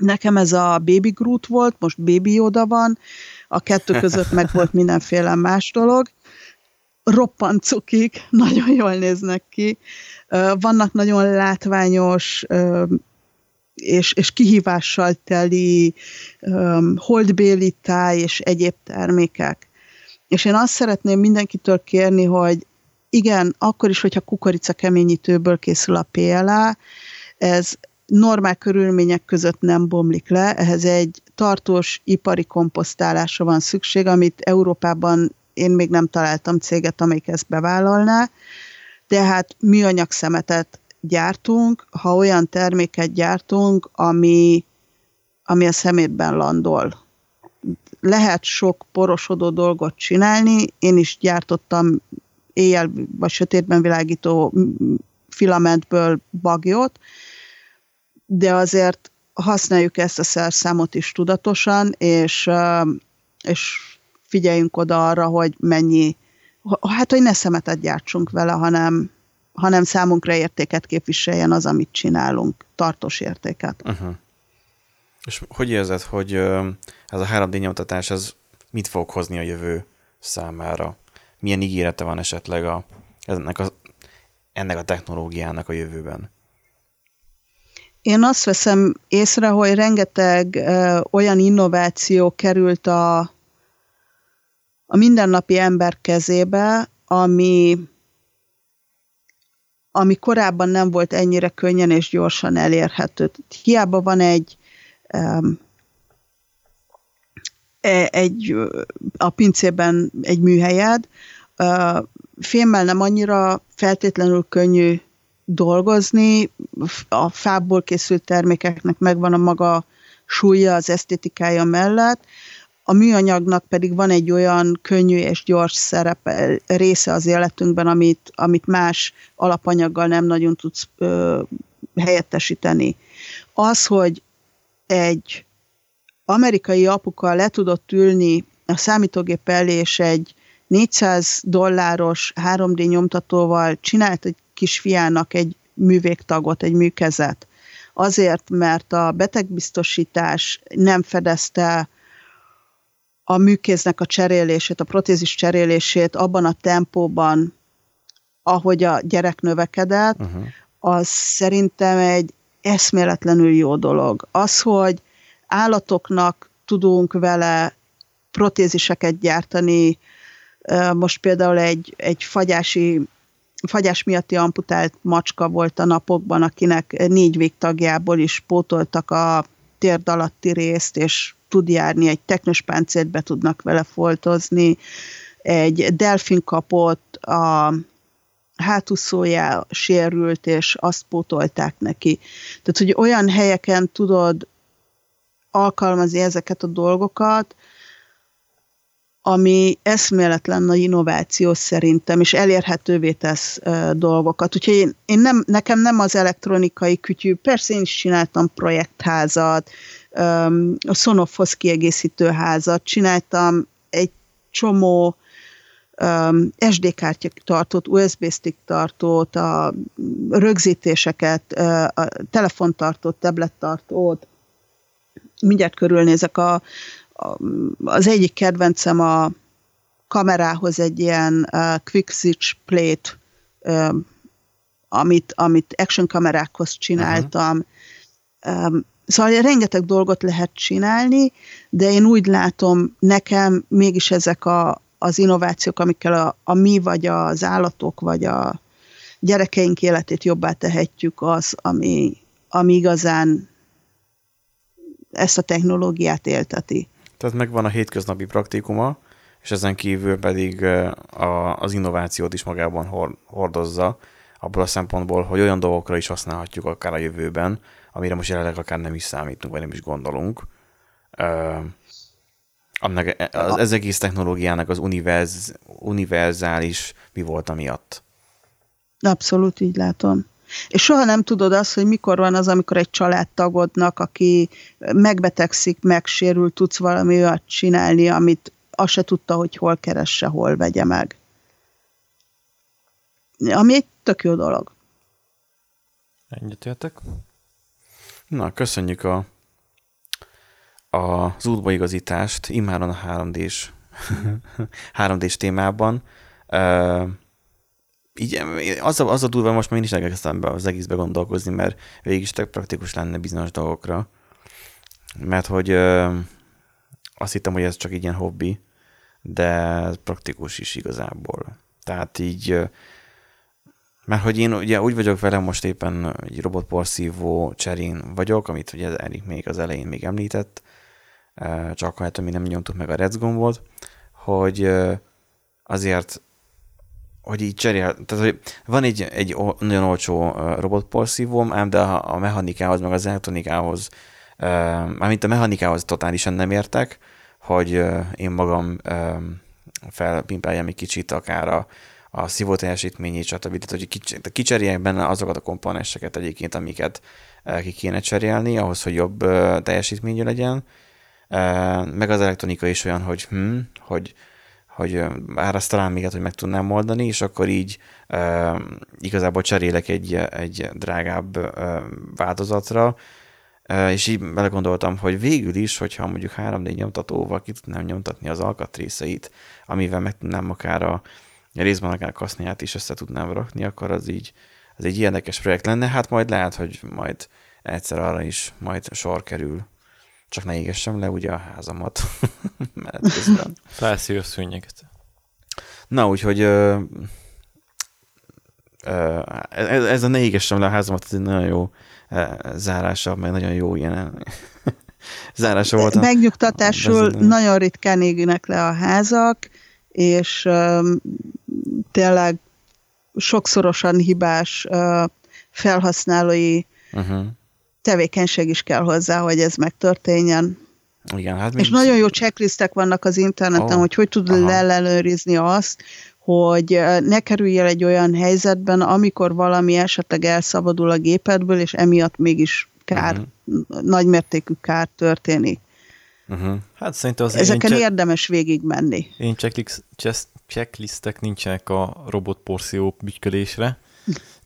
Nekem ez a Baby Groot volt, most Baby Yoda van, a kettő között meg volt mindenféle más dolog. Roppant cukik, nagyon jól néznek ki. Vannak nagyon látványos és, és kihívással teli holdbéli táj és egyéb termékek. És én azt szeretném mindenkitől kérni, hogy igen, akkor is, hogyha kukorica keményítőből készül a PLA, ez normál körülmények között nem bomlik le, ehhez egy tartós ipari komposztálásra van szükség, amit Európában én még nem találtam céget, amelyik ezt bevállalná, tehát műanyag szemetet gyártunk, ha olyan terméket gyártunk, ami, ami a szemétben landol. Lehet sok porosodó dolgot csinálni, én is gyártottam éjjel vagy sötétben világító filamentből bagyot, de azért használjuk ezt a szerszámot is tudatosan, és, és figyeljünk oda arra, hogy mennyi, hát hogy ne szemetet gyártsunk vele, hanem, hanem számunkra értéket képviseljen az, amit csinálunk, tartós értéket. Uh-huh. És hogy érzed, hogy ez a 3D nyomtatás, ez mit fog hozni a jövő számára? milyen ígérete van esetleg a, ennek, a, ennek a technológiának a jövőben? Én azt veszem észre, hogy rengeteg ö, olyan innováció került a, a mindennapi ember kezébe, ami, ami korábban nem volt ennyire könnyen és gyorsan elérhető. Hiába van egy um, egy, a pincében egy műhelyed, filmmel nem annyira feltétlenül könnyű dolgozni, a fából készült termékeknek megvan a maga súlya, az esztétikája mellett, a műanyagnak pedig van egy olyan könnyű és gyors szerepe, része az életünkben, amit, amit más alapanyaggal nem nagyon tudsz ö, helyettesíteni. Az, hogy egy amerikai apuka le tudott ülni a számítógép elé, és egy 400 dolláros 3D nyomtatóval csinált egy kisfiának egy művégtagot, egy műkezet. Azért, mert a betegbiztosítás nem fedezte a műkéznek a cserélését, a protézis cserélését abban a tempóban, ahogy a gyerek növekedett, uh-huh. az szerintem egy eszméletlenül jó dolog. Az, hogy állatoknak tudunk vele protéziseket gyártani, most például egy, egy fagyási, fagyás miatti amputált macska volt a napokban, akinek négy végtagjából is pótoltak a térd alatti részt, és tud járni, egy teknős páncélt be tudnak vele foltozni, egy delfin kapott, a hátúszója sérült, és azt pótolták neki. Tehát, hogy olyan helyeken tudod alkalmazni ezeket a dolgokat, ami eszméletlen nagy innováció szerintem, és elérhetővé tesz uh, dolgokat. Úgyhogy én, én nem, nekem nem az elektronikai kütyű, persze én is csináltam projektházat, a Sonoffhoz kiegészítő házat, csináltam egy csomó um, SD kártya tartót, USB stick tartót, a rögzítéseket, a telefontartót, tablettartót, mindjárt körülnézek a, az egyik kedvencem a kamerához egy ilyen uh, quick switch plate, amit, amit action kamerákhoz csináltam. Uh-huh. Um, szóval rengeteg dolgot lehet csinálni, de én úgy látom, nekem mégis ezek a, az innovációk, amikkel a, a mi, vagy az állatok, vagy a gyerekeink életét jobbá tehetjük, az, ami, ami igazán ezt a technológiát élteti. Tehát megvan a hétköznapi praktikuma, és ezen kívül pedig a, az innovációt is magában hordozza, abból a szempontból, hogy olyan dolgokra is használhatjuk akár a jövőben, amire most jelenleg akár nem is számítunk, vagy nem is gondolunk. Uh, annak, e, az, ez egész technológiának az univerz, univerzális mi volt amiatt. Abszolút így látom. És soha nem tudod azt, hogy mikor van az, amikor egy családtagodnak, aki megbetegszik, megsérül, tudsz valami olyat csinálni, amit azt se tudta, hogy hol keresse, hol vegye meg. Ami egy tök jó dolog. Egyetértek. Na, köszönjük a, a, az útbaigazítást, immáron a 3D-s, 3D-s témában. Uh, így az a, az a durva, most már én is elkezdtem be az egészbe gondolkozni, mert végig is tök praktikus lenne bizonyos dolgokra. Mert hogy ö, azt hittem, hogy ez csak így ilyen hobbi, de praktikus is igazából. Tehát így, mert hogy én ugye úgy vagyok vele, most éppen egy robotporszívó cserén vagyok, amit ugye Erik még az elején még említett, csak hát, mi nem nyomtuk meg a rec gombot, hogy azért hogy így cserél, tehát hogy van egy, egy nagyon olcsó robotporszívóm, ám de a mechanikához, meg az elektronikához, mármint a mechanikához totálisan nem értek, hogy én magam felpimpeljem egy kicsit akár a, a szívó teljesítményét, stb. Tehát, hogy kicserélják benne azokat a komponenseket egyébként, amiket ki kéne cserélni, ahhoz, hogy jobb teljesítményű legyen. Meg az elektronika is olyan, hogy hm, hogy hogy bár azt talán még hogy meg tudnám oldani, és akkor így e, igazából cserélek egy, egy drágább e, változatra, e, és így belegondoltam, hogy végül is, hogyha mondjuk 3D nyomtatóval ki tudnám nyomtatni az alkatrészeit, amivel meg tudnám akár a részben akár kaszniát is össze tudnám rakni, akkor az így az egy érdekes projekt lenne, hát majd lehet, hogy majd egyszer arra is majd sor kerül. Csak ne égessem le ugye a házamat menet közben. Felszír szűnyeget. Na, úgyhogy ö, ö, ez, ez a ne égessem le a házamat, ez egy nagyon jó zárása, meg nagyon jó ilyen zárása volt. Megnyugtatásul nagyon ritkán égnek le a házak, és tényleg sokszorosan hibás felhasználói uh-huh. tevékenység is kell hozzá, hogy ez megtörténjen. Igen, hát És nagyon jó checklistek vannak az interneten, oh, hogy hogy tud ellenőrizni azt, hogy ne kerülj el egy olyan helyzetben, amikor valami esetleg elszabadul a gépedből, és emiatt mégis kár, uh-huh. nagymértékű kár történik. Uh-huh. Hát szerintem az Ezeken én érdemes végigmenni. Én checklist, checklistek nincsenek a robotporszívó bütykölésre,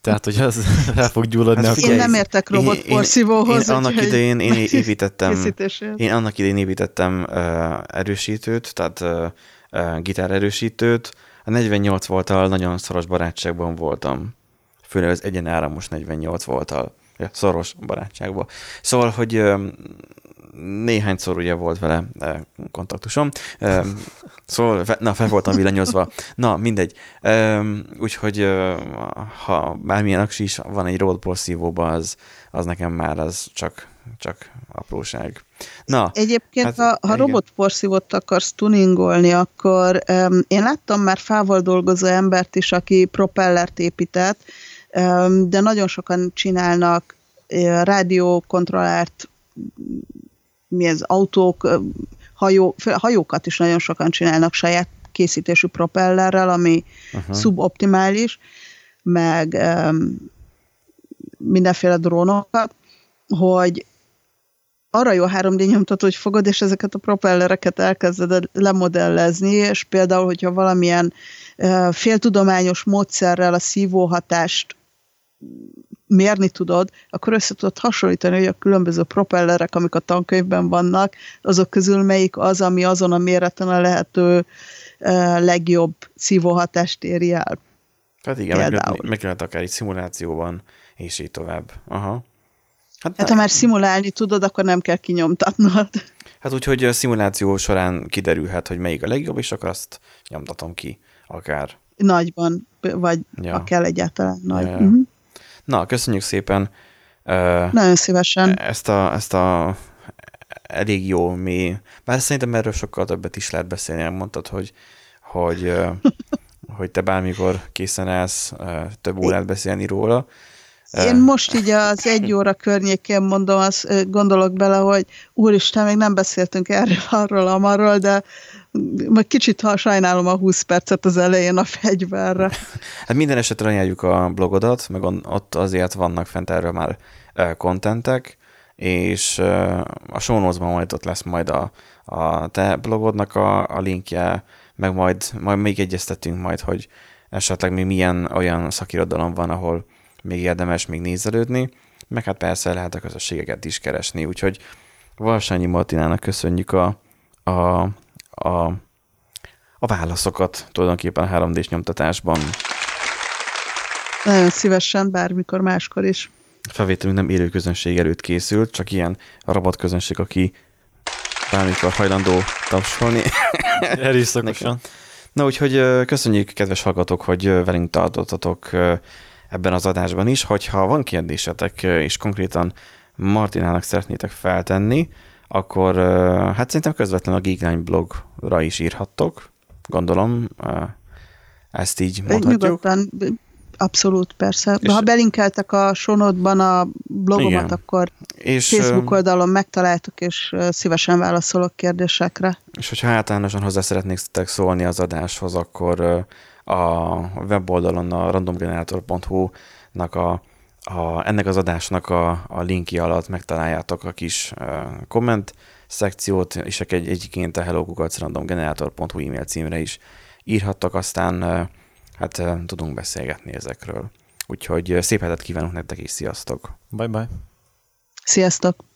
tehát, hogy az rá fog gyulladni. Hát. Én nem értek robotporszívóhoz. Én, én, én, annak idején én építettem, én annak idején építettem uh, erősítőt, tehát uh, uh, gitár erősítőt. A 48 voltal nagyon szoros barátságban voltam. Főleg az egyenáramos 48 voltal. Ja, szoros barátságban. Szóval, hogy uh, néhányszor ugye volt vele e, kontaktusom, e, szóval, na, fel voltam villanyozva. Na, mindegy. E, úgyhogy ha bármilyen aksi is van egy roadball szívóban, az, az nekem már az csak, csak apróság. Na, Egyébként, hát, ha, ha robotporszívót akarsz tuningolni, akkor um, én láttam már fával dolgozó embert is, aki propellert épített, um, de nagyon sokan csinálnak uh, rádiókontrollált mi ez, autók, hajó, hajókat is nagyon sokan csinálnak saját készítésű propellerrel, ami uh-huh. szuboptimális, meg um, mindenféle drónokat, hogy arra jó 3D nyomtató, hogy fogod, és ezeket a propellereket elkezded lemodellezni, és például, hogyha valamilyen uh, féltudományos módszerrel a szívóhatást mérni tudod, akkor össze tudod hasonlítani, hogy a különböző propellerek, amik a tankönyvben vannak, azok közül melyik az, ami azon a méreten a lehető uh, legjobb szívóhatást éri el. Hát igen, meg lehet, meg lehet akár egy szimulációban, és így tovább. Aha. Hát, hát ha már szimulálni tudod, akkor nem kell kinyomtatnod. Hát úgyhogy a szimuláció során kiderülhet, hogy melyik a legjobb, és akkor azt nyomtatom ki akár. Nagyban, vagy ja. kell egyáltalán nagy. Ja, ja. Uh-huh. Na, köszönjük szépen. Nagyon szívesen. Ezt a, ezt a elég jó mi. Bár szerintem erről sokkal többet is lehet beszélni. Mondtad, hogy, hogy, hogy te bármikor készen állsz több órát beszélni róla. Én most így az egy óra környékén mondom, azt gondolok bele, hogy úristen, még nem beszéltünk erről, arról, amarról, de majd kicsit ha sajnálom a 20 percet az elején a fegyverre. Hát minden esetre ajánljuk a blogodat, meg ott azért vannak fent erről már kontentek, és a show majd ott lesz majd a, a te blogodnak a, a linkje, meg majd, majd még egyeztetünk majd, hogy esetleg még milyen olyan szakirodalom van, ahol még érdemes még nézelődni, meg hát persze lehet a közösségeket is keresni, úgyhogy Valsányi Martinának köszönjük a, a a, a válaszokat tulajdonképpen a 3D-s nyomtatásban. Nagyon szívesen, bármikor máskor is. A felvételünk nem élő közönség előtt készült, csak ilyen rabat közönség, aki bármikor hajlandó tapsolni. Erőszakosan. Na, úgyhogy köszönjük, kedves hallgatók, hogy velünk tartottatok ebben az adásban is. Hogyha van kérdésetek, és konkrétan Martinának szeretnétek feltenni, akkor hát szerintem közvetlenül a Geekline blogra is írhattok, gondolom, ezt így mondhatjuk. Nyugodtan, abszolút, persze. És ha belinkeltek a sonotban a blogomat, igen. akkor és, Facebook oldalon megtaláltuk, és szívesen válaszolok kérdésekre. És hogyha általánosan hozzá szeretnék szólni az adáshoz, akkor a weboldalon a randomgenerator.hu-nak a a, ennek az adásnak a, a linki alatt megtaláljátok a kis uh, komment szekciót, és egy, egyébként a hellokukacrandomgenerator.hu e-mail címre is írhattak, aztán uh, hát uh, tudunk beszélgetni ezekről. Úgyhogy szép hetet kívánok nektek, és sziasztok! Bye-bye! Sziasztok!